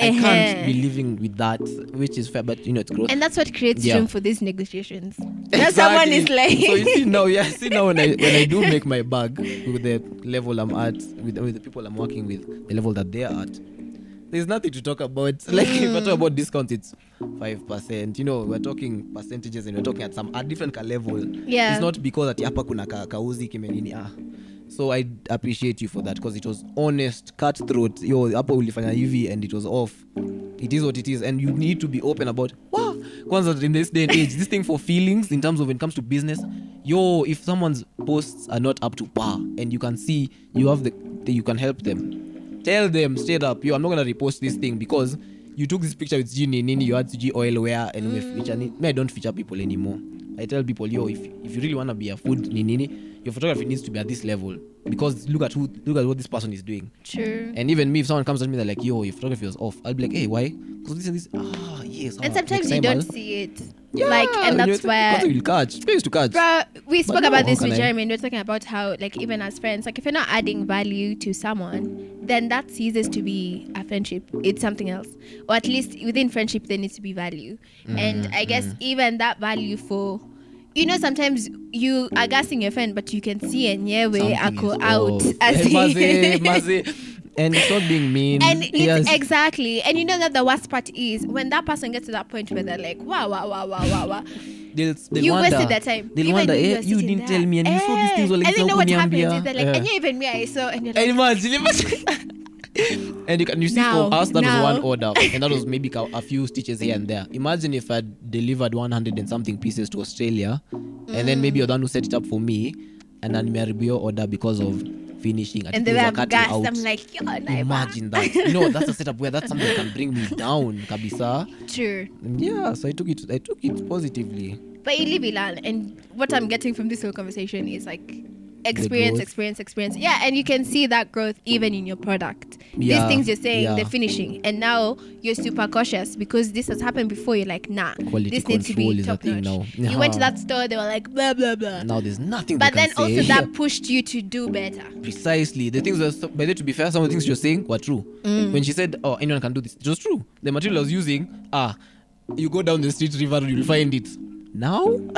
I can't be living with that, which is fair, but you know it's growth. And that's what creates Yeah. room for these negotiations. Now someone is like, so you see now, yeah, see now when I when I do make my bag with the level I'm at, with, with the people I'm working with, the level that they're at, there's nothing to talk about. Like if I talk about discounts, it's five percent. You know, we're talking percentages and we're talking at some at different level. Yeah. It's not because ati hapa kuna ka, kauzi kimenini ah. So I appreciate you for that because it was honest, cutthroat. Yo, hapo ulifanya hivi and it was off. It is what it is, and you need to be open about. Wow, kwanza in this day and age, this thing for feelings in terms of when it comes to business. Yo, if someone's posts are not up to par, and you can see you have the, the you can help them. Tell them straight up, yo, I'm not gonna repost this thing because you took this picture with G Nini, you had G oil wear, and we feature. ni- Me, I don't feature people anymore. I tell people, yo, if if you really wanna be a food Nini, your photography needs to be at this level because look at who look at what this person is doing. True. And even me, if someone comes to me, they're like, yo, your photography was off. I'll be like, hey, why? Because this and this. Ah, yes. And ah, sometimes you don't I'll- see it. Yeah, like, and that's you why. you'll catch. Place to catch. Bro, we spoke no, about this with I? Jeremy, and we are talking about how, like, even as friends, like, if you're not adding value to someone, then that ceases to be a friendship. It's something else, or at least within friendship, there needs to be value. And Mm-hmm, I guess even that value for, you know, sometimes you are gassing your friend, but you can see a way Something ako out. as Maze, in- maze. And it's not being mean. and it's yes. exactly, and you know that the worst part is when that person gets to that point where they're like, wow, wow, wow, wow, wow, wow. they'll, they'll you wonder, wasted that time. They'll Even wonder, you eh, you didn't there. tell me, and you saw these things Eh, were like and then you know what happens is they're like, Eh. and you even me, I saw, and you're like, imagine, imagine. and you can you see Now, for us that now. was one order, and that was maybe a few stitches here and there. Imagine if I delivered 100 and something pieces to Australia, and then maybe you're the one who set it up for me, and then your order because of finishing. and they things were cutting gassed. out. I'm like, yo. Imagine that. You know, that's a setup where that's something that can bring me down, kabisa. True. Yeah, so I took it. I took it positively. But you live. And what I'm getting from this whole conversation is like experience, experience, experience. Yeah, and you can see that growth even in your product. Yeah, These things you're saying, yeah. the finishing, and now you're super cautious because this has happened before. You're like, nah, Quality this needs to be top notch. now. You went to that store, they were like, blah blah blah. Now there's nothing. but then also that pushed you to do better. precisely the things were so, by the way, to be fair some of the things you're saying were true Mm. when she said oh anyone can do this it was true the material I was using ah you go down the street river you'll find it now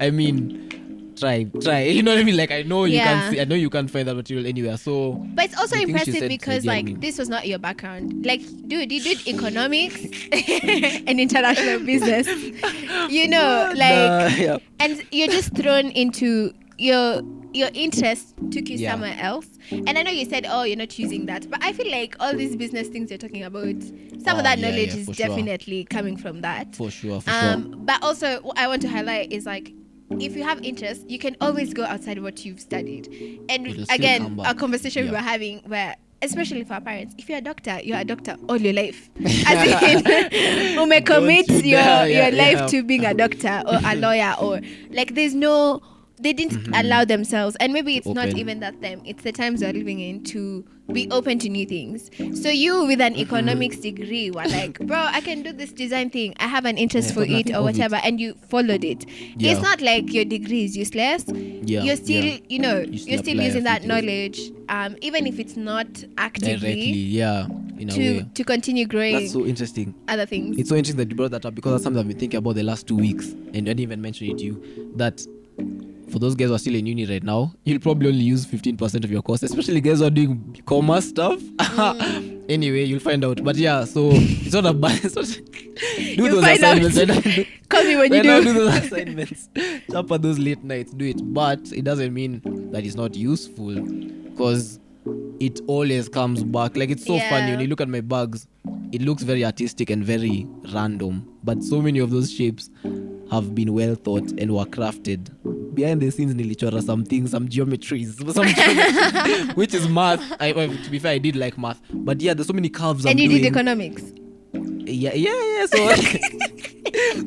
i mean try try you know what i mean like i know you Yeah. can see i know you can't find that material anywhere so But it's also The things she impressive because like this was not your background. Like, dude, you did economics and international business. You know, like Nah, yeah. and you're just thrown into your your interest took you Yeah. somewhere else. And I know you said, oh, you're not using that, but I feel like all these business things you're talking about, some Oh, of that yeah, knowledge yeah, is sure. definitely coming from that. for sure for Um, but also, what I want to highlight is like, if you have interest, you can always go outside what you've studied. And again, a conversation we were having where, especially for our parents, if you're a doctor, you're a doctor all your life. As in, you may commit your, yeah, your life yeah. to being a doctor or a lawyer or like there's no. They didn't allow themselves, and maybe it's not Mm-hmm. Even that them. It's the times we're living in to be open to new things. So you, with an Mm-hmm. economics degree, were like, "Bro, I can do this design thing. I have an interest Yeah, for it or of it. whatever," and you followed it. Yeah. It's not like your degree is useless. Yeah, you're still, yeah. you know, you you're still using that knowledge, um, even if it's not directly actively yeah in a to way to continue growing that's so interesting other things. It's so interesting that you brought that up because that's something I've been thinking about the last two weeks, and I didn't even mention it to you. That for those guys who are still in uni right now, you'll probably only use 15% of your course, especially guys who are doing commerce stuff. Mm. anyway, you'll find out. But yeah, so it's not a bad. It's not, do You'll those assignments. Call me when you do. do those assignments. Jump at those late nights, do it. But it doesn't mean that it's not useful because it always comes back. Like it's so Yeah. funny when you look at my bags, it looks very artistic and very random. But so many of those shapes have been well thought and were crafted. Behind the scenes, nilichora mm. some things, some geometries, some geometry, which is math. I, well, to be fair, I did like math, but yeah, there's so many curves. and I'm you doing. did economics. yeah, yeah, yeah. So,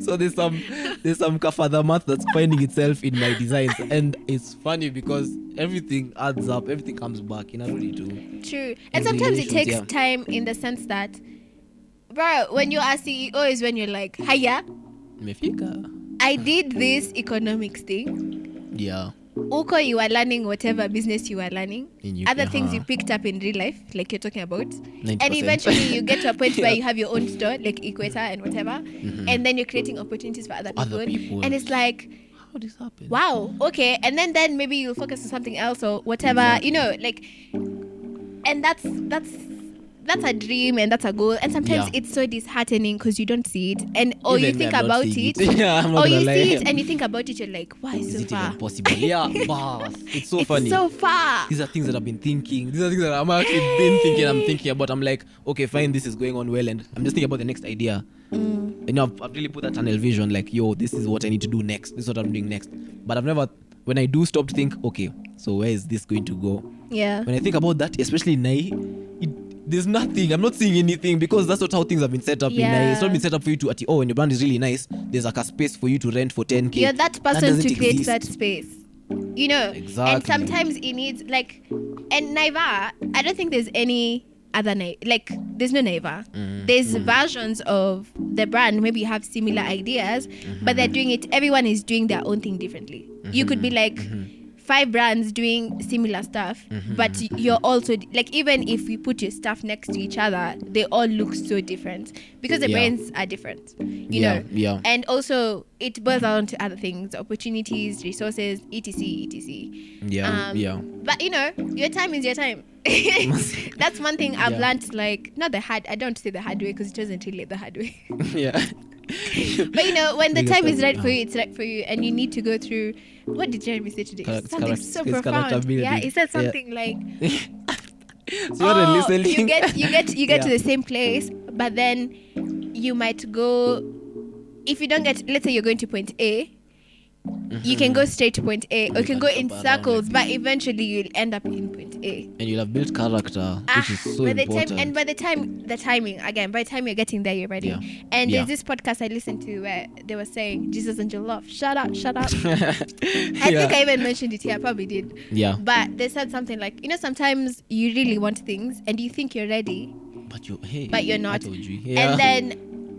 so there's some there's some kafada math that's finding itself in my designs, and it's funny because everything adds up, everything comes back. You know what you do. True. And And sometimes it takes yeah. time in the sense that, bro, when you are CEO is when you're like, hiya, Mefika. I did this economics thing. Yeah. Uko, you are learning whatever business you are learning. You- Other things you uh-huh. picked up in real life, like you're talking about. 90%. And eventually you get to a point where you have your own store, like Equator and whatever. Mm-hmm. And then you're creating opportunities for other people. Other people. And it's like, How this happen? wow okay and then then maybe you'll focus on something else or whatever you know like and that's that's that's a dream and that's a goal and sometimes Yeah. it's so disheartening because you don't see it and or you think me, I'm not about it, it. Yeah, or you lie. see it and you think about it you're like why Is so it far even possible? Yeah, boss. It's so it's funny. so far These are things that I've been thinking. These are things that I'm actually been thinking. I'm thinking about. I'm like, okay, fine, this is going on well, and I'm just thinking about the next idea. Mm. And I've, I've really put that tunnel vision, like, yo, this is what I need to do next. This is what I'm doing next. But I've never, when I do stop to think, okay, so where is this going to go? yeah When I think about that, especially now it, there's nothing. I'm not seeing anything because that's not how things have been set up in Nai. It's not been set up for you to, at, oh, when your brand is really nice, there's like a space for you to rent for 10k. you're that person doesn't to create exist. that space you know Exactly. and sometimes it needs like and naiva i don't think there's any other na- like there's no naiva Mm-hmm. there's mm-hmm. versions of the brand maybe you have similar ideas but they're mm-hmm. doing it everyone is doing their own thing differently you could be mm-hmm. like five brands doing similar stuff but you're also like even if we put your stuff next to each other they all look so different because the Yeah. brands are different you Yeah, know yeah. and also it boils down to other things opportunities resources etc etc Yeah, um, yeah. but you know your time is your time that's one thing i've Yeah. learned like not the hard i don't say the hard way because it wasn't really the hard way yeah. but you know when the time is right for you it's right for you and you need to go through what did jeremy say today? Charac- something charac- so it's profound. Yeah he said building. Yeah. something like So oh, you get you get you get to the same place but then you might go if you don't get let's say you're going to point a you can go straight to point a or you can go in circles but eventually you'll end up in point a and you'll have built character, Ah, which is so by the important. time and by the time the timing again by the time you're getting there you're ready Yeah. and Yeah. there's this podcast i listened to where they were saying jesus and your love shut up shut up i yeah. think i even mentioned it here i probably did yeah, but they said something like you know sometimes you really want things and you think you're ready but you, hey, but you're not. you. And then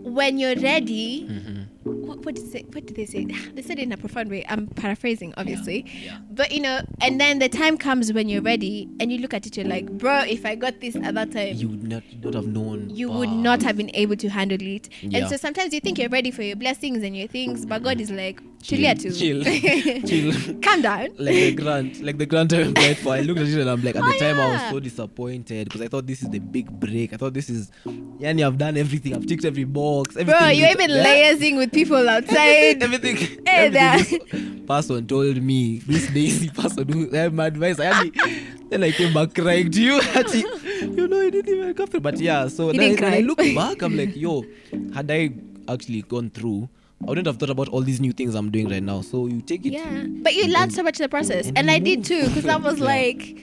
when you're ready Mhm. What, what did they say what did they say they said it in a profound way i'm paraphrasing obviously yeah. but you know and then the time comes when you're ready and you look at it you're like bro if i got this at that time you would not, not have known. you would not have been able to handle it. Yeah. And so sometimes you think you're ready for your blessings and your things, but God is like, chill, Chill, chill, chill. Calm down. like the grant, like the grant I applied for. I looked at it and I'm like, at Oh, the time I was so disappointed because I thought this is the big break. I thought this is, yani, I've done everything. I've ticked every box. Bro, you're even Yeah. liaising with people outside. everything, Hey, everything person told me this Daisy person who had my advice. I had me, then I came back crying to you. You know, I didn't even come through. But yeah, so then when I look back, I'm like, yo, had I actually gone through, I wouldn't have thought about all these new things I'm doing right now. So you take it. yeah. But you learned so much in the process. And I did too, because I was like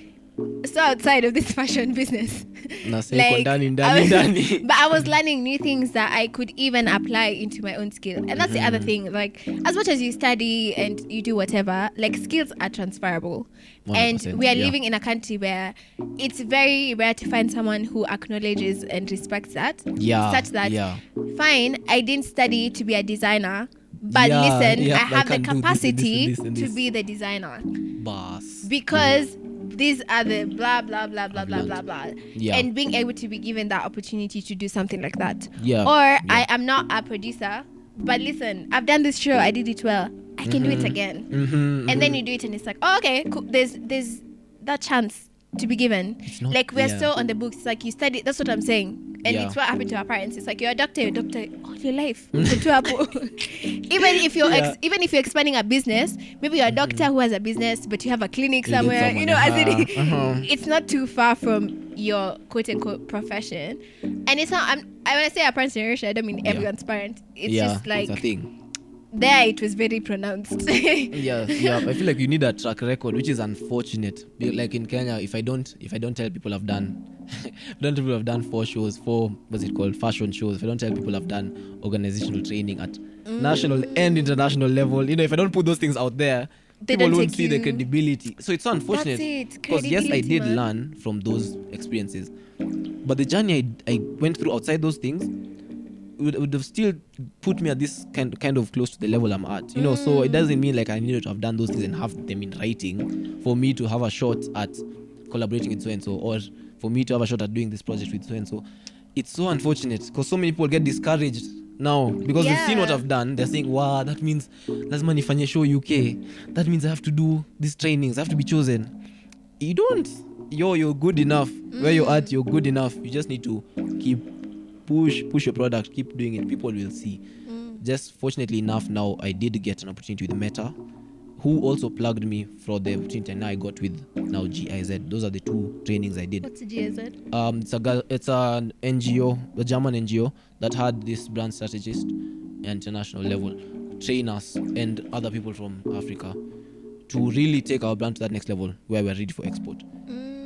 so outside of this fashion business. Na say uko ndani, ndani, I was- but I was learning new things that I could even apply into my own skill. And that's the Mm-hmm. other thing. Like, as much as you study and you do whatever, like, skills are transferable. And 100%, we are yeah. living in a country where it's very rare to find someone who acknowledges and respects that. Yeah. Such that, yeah. fine, I didn't study to be a designer. But Yeah, listen, yeah, I I have the can do this this capacity this to be the designer Boss. because these are the blah blah blah blah blah blah blah. Yeah. and being able to be given that opportunity to do something like that. Yeah, or yeah. i am not a producer but listen i've done this show. I did it well. I can do it again. Mm-hmm, and then you do it and it's like oh, okay cool. there's there's that chance to be given. Not- like we're yeah. still on the books. It's like you study that's what i'm saying. And Yeah. it's what happened to our parents. It's like you're a doctor you're a doctor all your life. Even if you're Yeah. ex- even if you're expanding a business maybe you're a doctor who has a business but you have a clinic Clinic somewhere you know as it, uh-huh, it's not too far from your quote unquote profession. And it's not I'm, I, when i say a parent's generation i don't mean everyone's parent it's just like it's a thing. There it was very pronounced. yeah yeah i feel like you need a track record which is unfortunate. Like in kenya if i don't if i don't tell people i've done don't tell people i've done four shows four what's it called fashion shows. If i don't tell people i've done organizational training at mm. national and international level you know if i don't put those things out there They people won't see the credibility. So it's so unfortunate it, because yes i did man. learn from those experiences. But the journey I, I went through outside those things would, would have still put me at this kind kind of close to the level I'm at. You know, so it doesn't mean like I needed to have done those things and have them in writing for me to have a shot at collaborating with so and so, or for me to have a shot at doing this project with so and so. It's so unfortunate because so many people get discouraged now because they've seen what I've done. They're saying, "Wow, that means lazima nifanye show UK. That means I have to do these trainings. I have to be chosen." You don't. Yo, you're good enough. Where you're at, you're good enough. You just need to keep push push your product keep doing it. People will see. Just fortunately enough now i did get an opportunity with meta who also plugged me for the opportunity and now i got with now giz those are the two trainings i did. What's GSZ? um it's a it's an ngo a german ngo that had this brand strategist international level train us and other people from africa to really take our brand to that next level where we're ready for export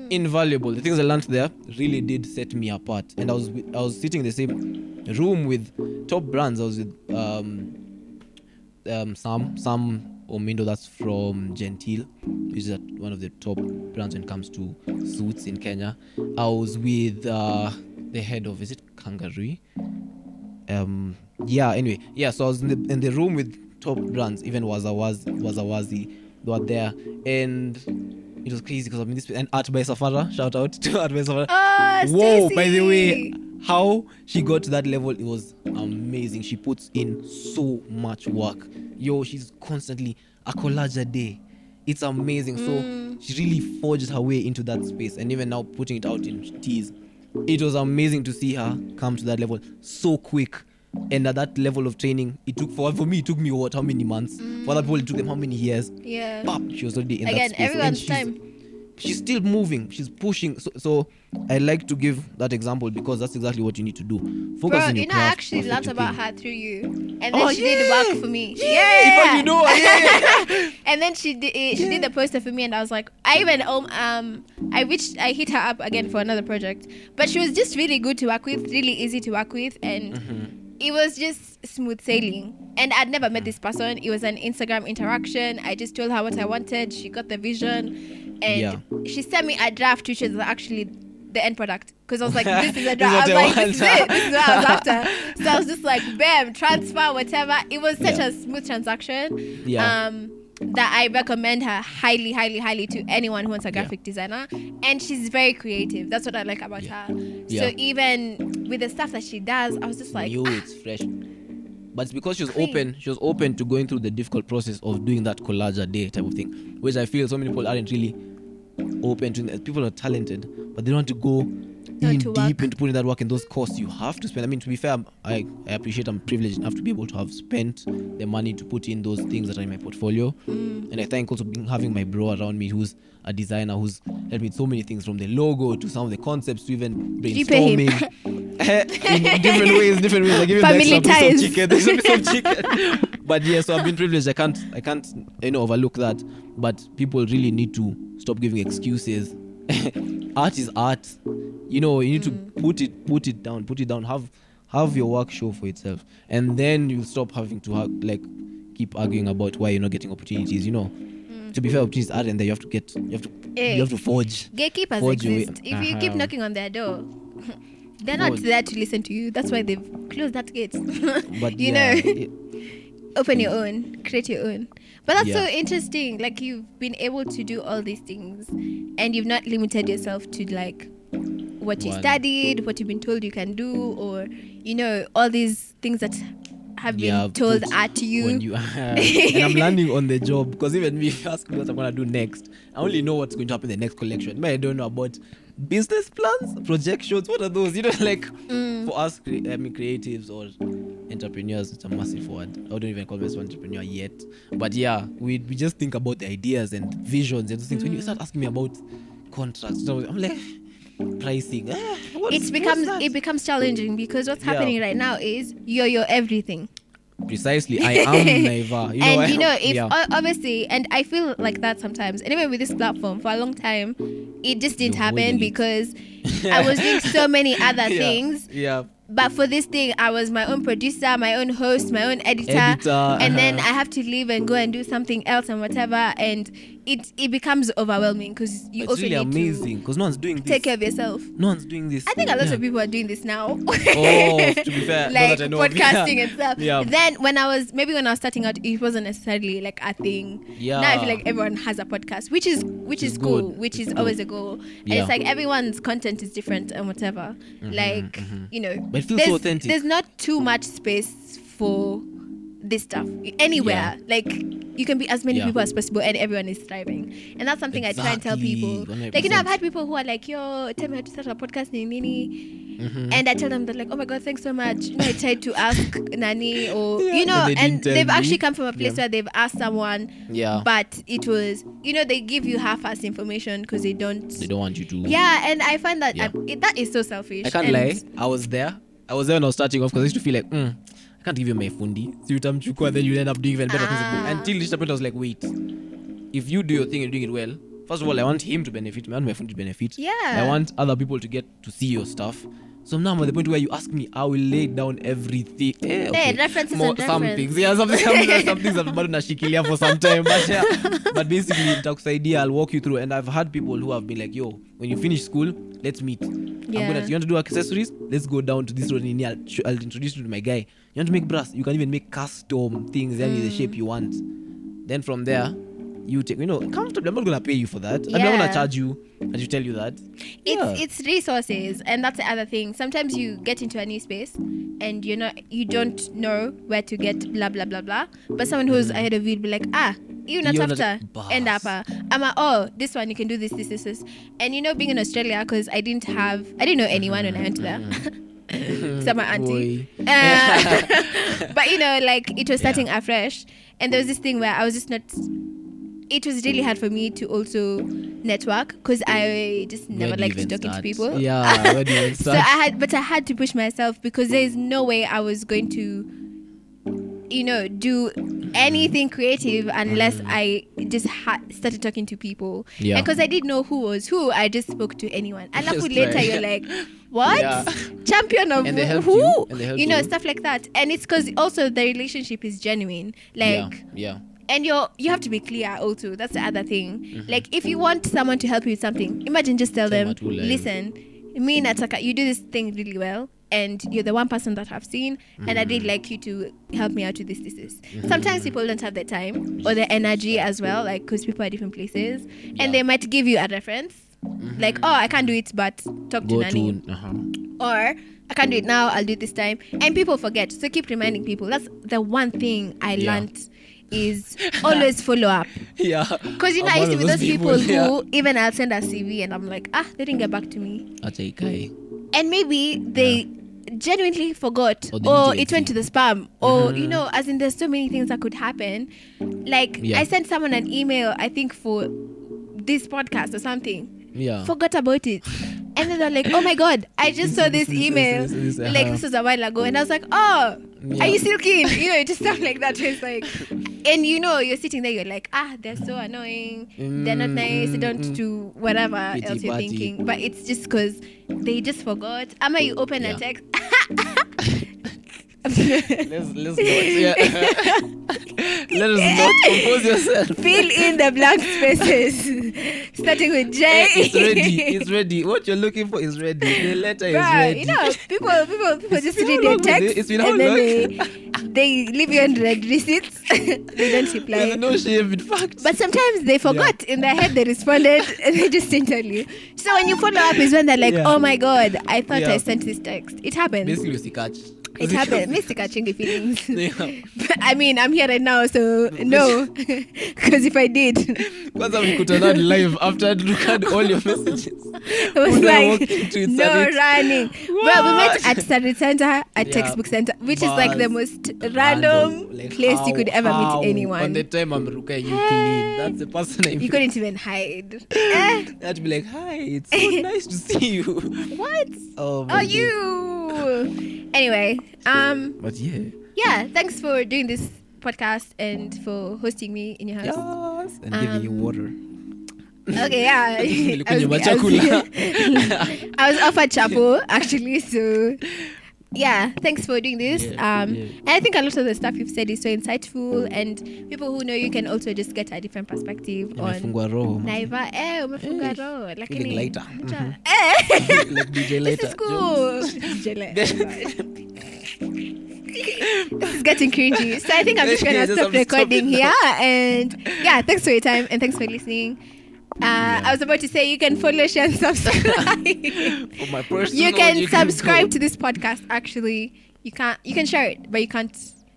invaluable. The things i learned there really did set me apart. And i was i was sitting in the same room with top brands. I was with um um sam sam omindo that's from gentile which is one of the top brands when it comes to suits in kenya. I was with uh the head of is it kangaroo? Um yeah anyway. Yeah so i was in the, in the room with top brands even wazawazi wazawazi they were there. And it was crazy because i mean this and art by safara shout out to art by safara Oh, whoa by the way how she got to that level it was amazing. She puts in so much work. Yo she's constantly a collage a day. It's amazing. So mm. she really forged her way into that space and even now putting it out in teas. It was amazing to see her come to that level so quick and at that level of training it took for for me it took me what how many months for other people it took them how many years Yeah. She was already in Again, that space everyone's she's- time. she's still moving she's pushing so, so i like to give that example because that's exactly what you need to do focus Bro, on your you know, I actually learned about her through you, and then Oh, she did yeah. work for me. Yeah, Yeah, fact, you know, yeah, yeah. and then she did eh, she did the poster for me, and I was like, I even um um I reached I hit her up again for another project, but she was just really good to work with, really easy to work with, and. Mm-hmm. It was just smooth sailing, and I'd never met this person. It was an Instagram interaction. I just told her what I wanted. She got the vision, and Yeah. she sent me a draft, which is actually the end product. Because I was like, "This is a draft." I was like, "This is it. This is what I was after." So I was just like, "Bam, transfer, whatever." It was such Yeah. a smooth transaction. Yeah. Um, that I recommend her highly, highly, highly to anyone who wants a graphic designer. And she's very creative. That's what I like about Yeah. her. Yeah. So even with the stuff that she does, I was just like, New, "Ah, it's fresh. But it's because she was Clean. open, she was open to going through the difficult process of doing that collage a day type of thing, which I feel so many people aren't really open to. People are talented, but they don't want to go in deep work. into putting that work and those costs you have to spend. I mean, to be fair, I, I appreciate I'm privileged enough to be able to have spent the money to put in those things that are in my portfolio. Mm. And I thank also being, having my bro around me who's a designer who's helped me with so many things from the logo to some of the concepts to even Did you pay him? brainstorming. in different ways, different ways. I give him Family the extra piece of chicken. Extra piece of chicken. but yeah, so I've been privileged. I can't, I can't, you know, overlook that. But people really need to stop giving excuses. art is art. You know, you need to put it, put it down, put it down. Have, have your work show for itself, and then you'll stop having to ha- like keep arguing about why you're not getting opportunities. You know, to be fair, opportunities are and there. You have to get, you have to, Eh. you have to forge. gatekeepers Forge your way- exist. If you keep Uh-huh. knocking on their door, they're not Forge. there to listen to you. That's why they've closed that gate. But you yeah, know, it- open your own, create your own. But that's so interesting. Like you've been able to do all these things, and you've not limited yourself to like what you One. studied, what you've been told you can do, or you know all these things that have been Yeah, told at you. when you and I'm learning on the job because even me if you ask me what I'm gonna do next, I only know what's going to happen in the next collection. But I don't know about business plans, projections. What are those? You know, like Mm. for us, cre- I mean, creatives or entrepreneurs, it's a massive word. I don't even call myself an entrepreneur yet. But yeah, we we just think about the ideas and visions and those things. When you start asking me about contracts, I'm like pricing. ah, it becomes it becomes challenging because what's Yeah. happening right now is you're your everything. precisely I am Naiva. You and I you know, if yeah. obviously, and I feel like that sometimes. Even with this platform, for a long time, it just didn't happen because. it. I was doing so many other things. Yeah. But for this thing, I was my own producer, my own host, my own editor, Editor, and then I uh-huh. have to leave and go and do something else and whatever, and it it becomes overwhelming because you it's also really need amazing because no one's doing to this. take care of yourself. No one's doing this. I think a lot Yeah. of people are doing this now. Oh, to be fair, like that I know podcasting yeah. and stuff. Yeah. Then when I was maybe when I was starting out, it wasn't necessarily like a thing. Yeah. Now I feel like everyone has a podcast, which is which is It's cool, which It's is good. always a goal. And Yeah. it's like everyone's content is different and whatever. Mm-hmm, like mm-hmm. you know, But it feels there's, so authentic. there's not too much space for this stuff anywhere. Like you can be as many Yeah. people as possible, and everyone is thriving. And that's something I try and tell Exactly. people. Like you know, I've had people who are like, "Yo, tell me how to start a podcast, Nini." Mm-hmm. And I tell them that like, oh my god, thanks so much. You know, I tried to ask Nani or Yeah. you know, And they me. actually come from a place Yeah. where they've asked someone, Yeah. but it was you know they give you half-assed information because they don't. they don't want you to. Yeah, and I find that Yeah. uh, it, that is so selfish. I can't lie. I was there. I was there when I was starting off because I used to feel like, mm, I can't give you my fundi. So you tamchukua, then you end up doing even better ah. things. Until this point, I was like, wait, if you do your thing and doing it well, first of all, I want him to benefit. I want my fundi to benefit. Yeah. I want other people to get to see your stuff. So now I'm at the point where you ask me, I will lay down everything. Eh, okay. hey, references More, and some reference. things. Yeah, some, some, some things I've bado nashikilia for some time. But yeah, but basically, nitakusaidia, I'll walk you through. And I've had people who have been like, yo, when you finish school, let's meet. Yeah. I'm gonna, you want to do accessories? Let's go down to this road. I'll, I'll introduce you to my guy. You want to make brass? You can even make custom things, any the shape you want. Then from there, you take, you know, comfortably. I'm not gonna pay you for that. Mean, I'm Yeah. gonna charge you. I should tell you that. it's Yeah. it's resources and that's the other thing sometimes you get into a new space and you're not you don't know where to get blah blah blah blah but someone who's ahead of you will be like ah you not after not- end up uh, I'm a, oh this one you can do this this this this and you know being in Australia because I didn't have I didn't know anyone when I went there except my auntie uh, but you know, like it was starting afresh, and there was this thing where I was just not. It was really hard for me to also network because I just never liked talking to people. Yeah, where do you even so? I had, but I had to push myself because there is no way I was going to, you know, do anything creative unless I just ha- started talking to people. Yeah. because I didn't know who was who, I just spoke to anyone. And Just later, you're like, what? Yeah. Champion of And they helped who? you? And they helped you know, you? stuff like that. And it's because also the relationship is genuine. Like, yeah. and you're you have to be clear also. That's the other thing. Mm-hmm. Like, if you want someone to help you with something, imagine just tell Tell them, them to learn. listen, me Nataka, you do this thing really well. And you're the one person that I've seen, and Mm-hmm. I'd really like you to help me out with this, this, this. Sometimes people don't have the time or the energy as well, like because people are different places, Yeah. and they might give you a reference, like, oh, I can't do it, but talk to Go Nani to. Uh-huh. or I can't do it now, I'll do it this time. And people forget. So keep reminding people. That's the one thing I Yeah. learned is always follow up. Yeah. Because you know, I'm I used to be those people, yeah. who even I'll send a CV and I'm like, ah, they didn't get back to me. Ikae. And maybe they genuinely forgot Or or, it went to the spam or you know as in there's so many things that could happen. Like Yeah. i sent someone an email i think for this podcast or something Yeah. forgot about it. And then they're like, oh my god, I just saw this email. Like uh-huh. this was a while ago. And I was like, oh, Yeah. are you still keen? You know, just stuff like that. It's like and you know, you're sitting there, you're like, ah, they're so annoying. they're not Mm, nice, they mm, don't mm. do whatever else you're thinking. But it's just because they just forgot. Ama you open Yeah. a text. let's let's not yeah. let us not compose yourself. Fill in the blank spaces. Starting with J. Eh, it's ready. It's ready. What you're looking for is ready. The letter is Bruh, ready. you know, people, people, people It's just read their text it? It's been and then they, they leave you on red receipts. they don't reply. There's no shame in fact. But sometimes they forgot in their head they responded and they just didn't tell you. So when you follow up is when they're like, Yeah. oh my god, I thought Yeah. I sent this text. It happened. basically usikach. It happened. Mr. Catching feelings. Yeah. But, I mean, I'm here right now, so no. Because if I did, Kwanza mkutana live after I'd looked at all your messages. was I walk like no Sarit? running. Well, we met at study center, at Yeah. textbook center, which is like the most random, Like, place how- you could ever how? meet anyone. On the time I'm Ruka, you clean. That's the person I you couldn't even hide. Eh, I'd be like, hi, it's so nice to see you. what? Oh, Oh, you. Anyway, um, But yeah. yeah, thanks for doing this podcast and for hosting me in your house. Yes, and giving you Um, water. Okay, yeah. I was- machakula. I was offered chapo actually, so yeah, thanks for doing this. Yeah, um, yeah. and I think a lot of the stuff you've said is so insightful, and people who know you can also just get a different perspective on. Roho. Naiva, eh, umefunga Eh, roho, lakini. Unajua- Mhm. eh, like DJ this is cool. DJ this is getting cringy. So I think I'm just gonna stop have to stop recording here. And yeah, thanks for your time and thanks for listening. Uh, I was about to say you can follow, share, and subscribe. For my personal, you can subscribe go. to this podcast. Actually, you can't. You can share it, but you can't.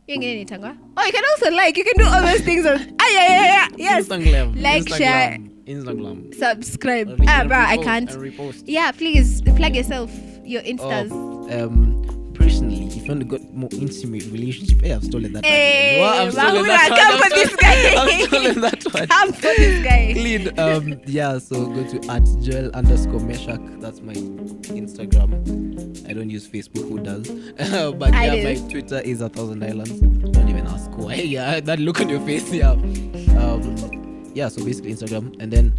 You ain't get it, Tangwa. Oh, you can also like. You can do all those things on. Ah, yeah, yeah, yeah. Yes. Instagram. Like, Instagram, share. Instagram. Subscribe. Ah, bruh, I can't. Yeah, please plug yourself. Your instas. Oh, um, personally, if you want to get more intimate relationship, hey, I've stolen that. Hey, one. I've stolen Mahura, that one. come I've for this stolen- guy. I've stolen that one. Come for this guy. Clean. Um, yeah, so go to at Joel underscore Meshach. That's my Instagram. I don't use Facebook. Who does? but I yeah, do. my Twitter is a thousand islands. Don't even ask why. Yeah, that look on your face. Yeah. Um, yeah. So basically Instagram, and then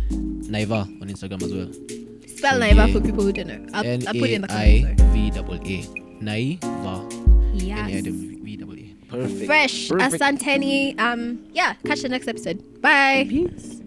Naiva on Instagram as well. Spell So, Naiva for people who don't know. I'll, I'll put it in the comments. V double A. Naiva. Yes. N A I V double A. Perfect. Fresh Perfect. Asanteni. Um, yeah, catch the next episode. Bye. Peace.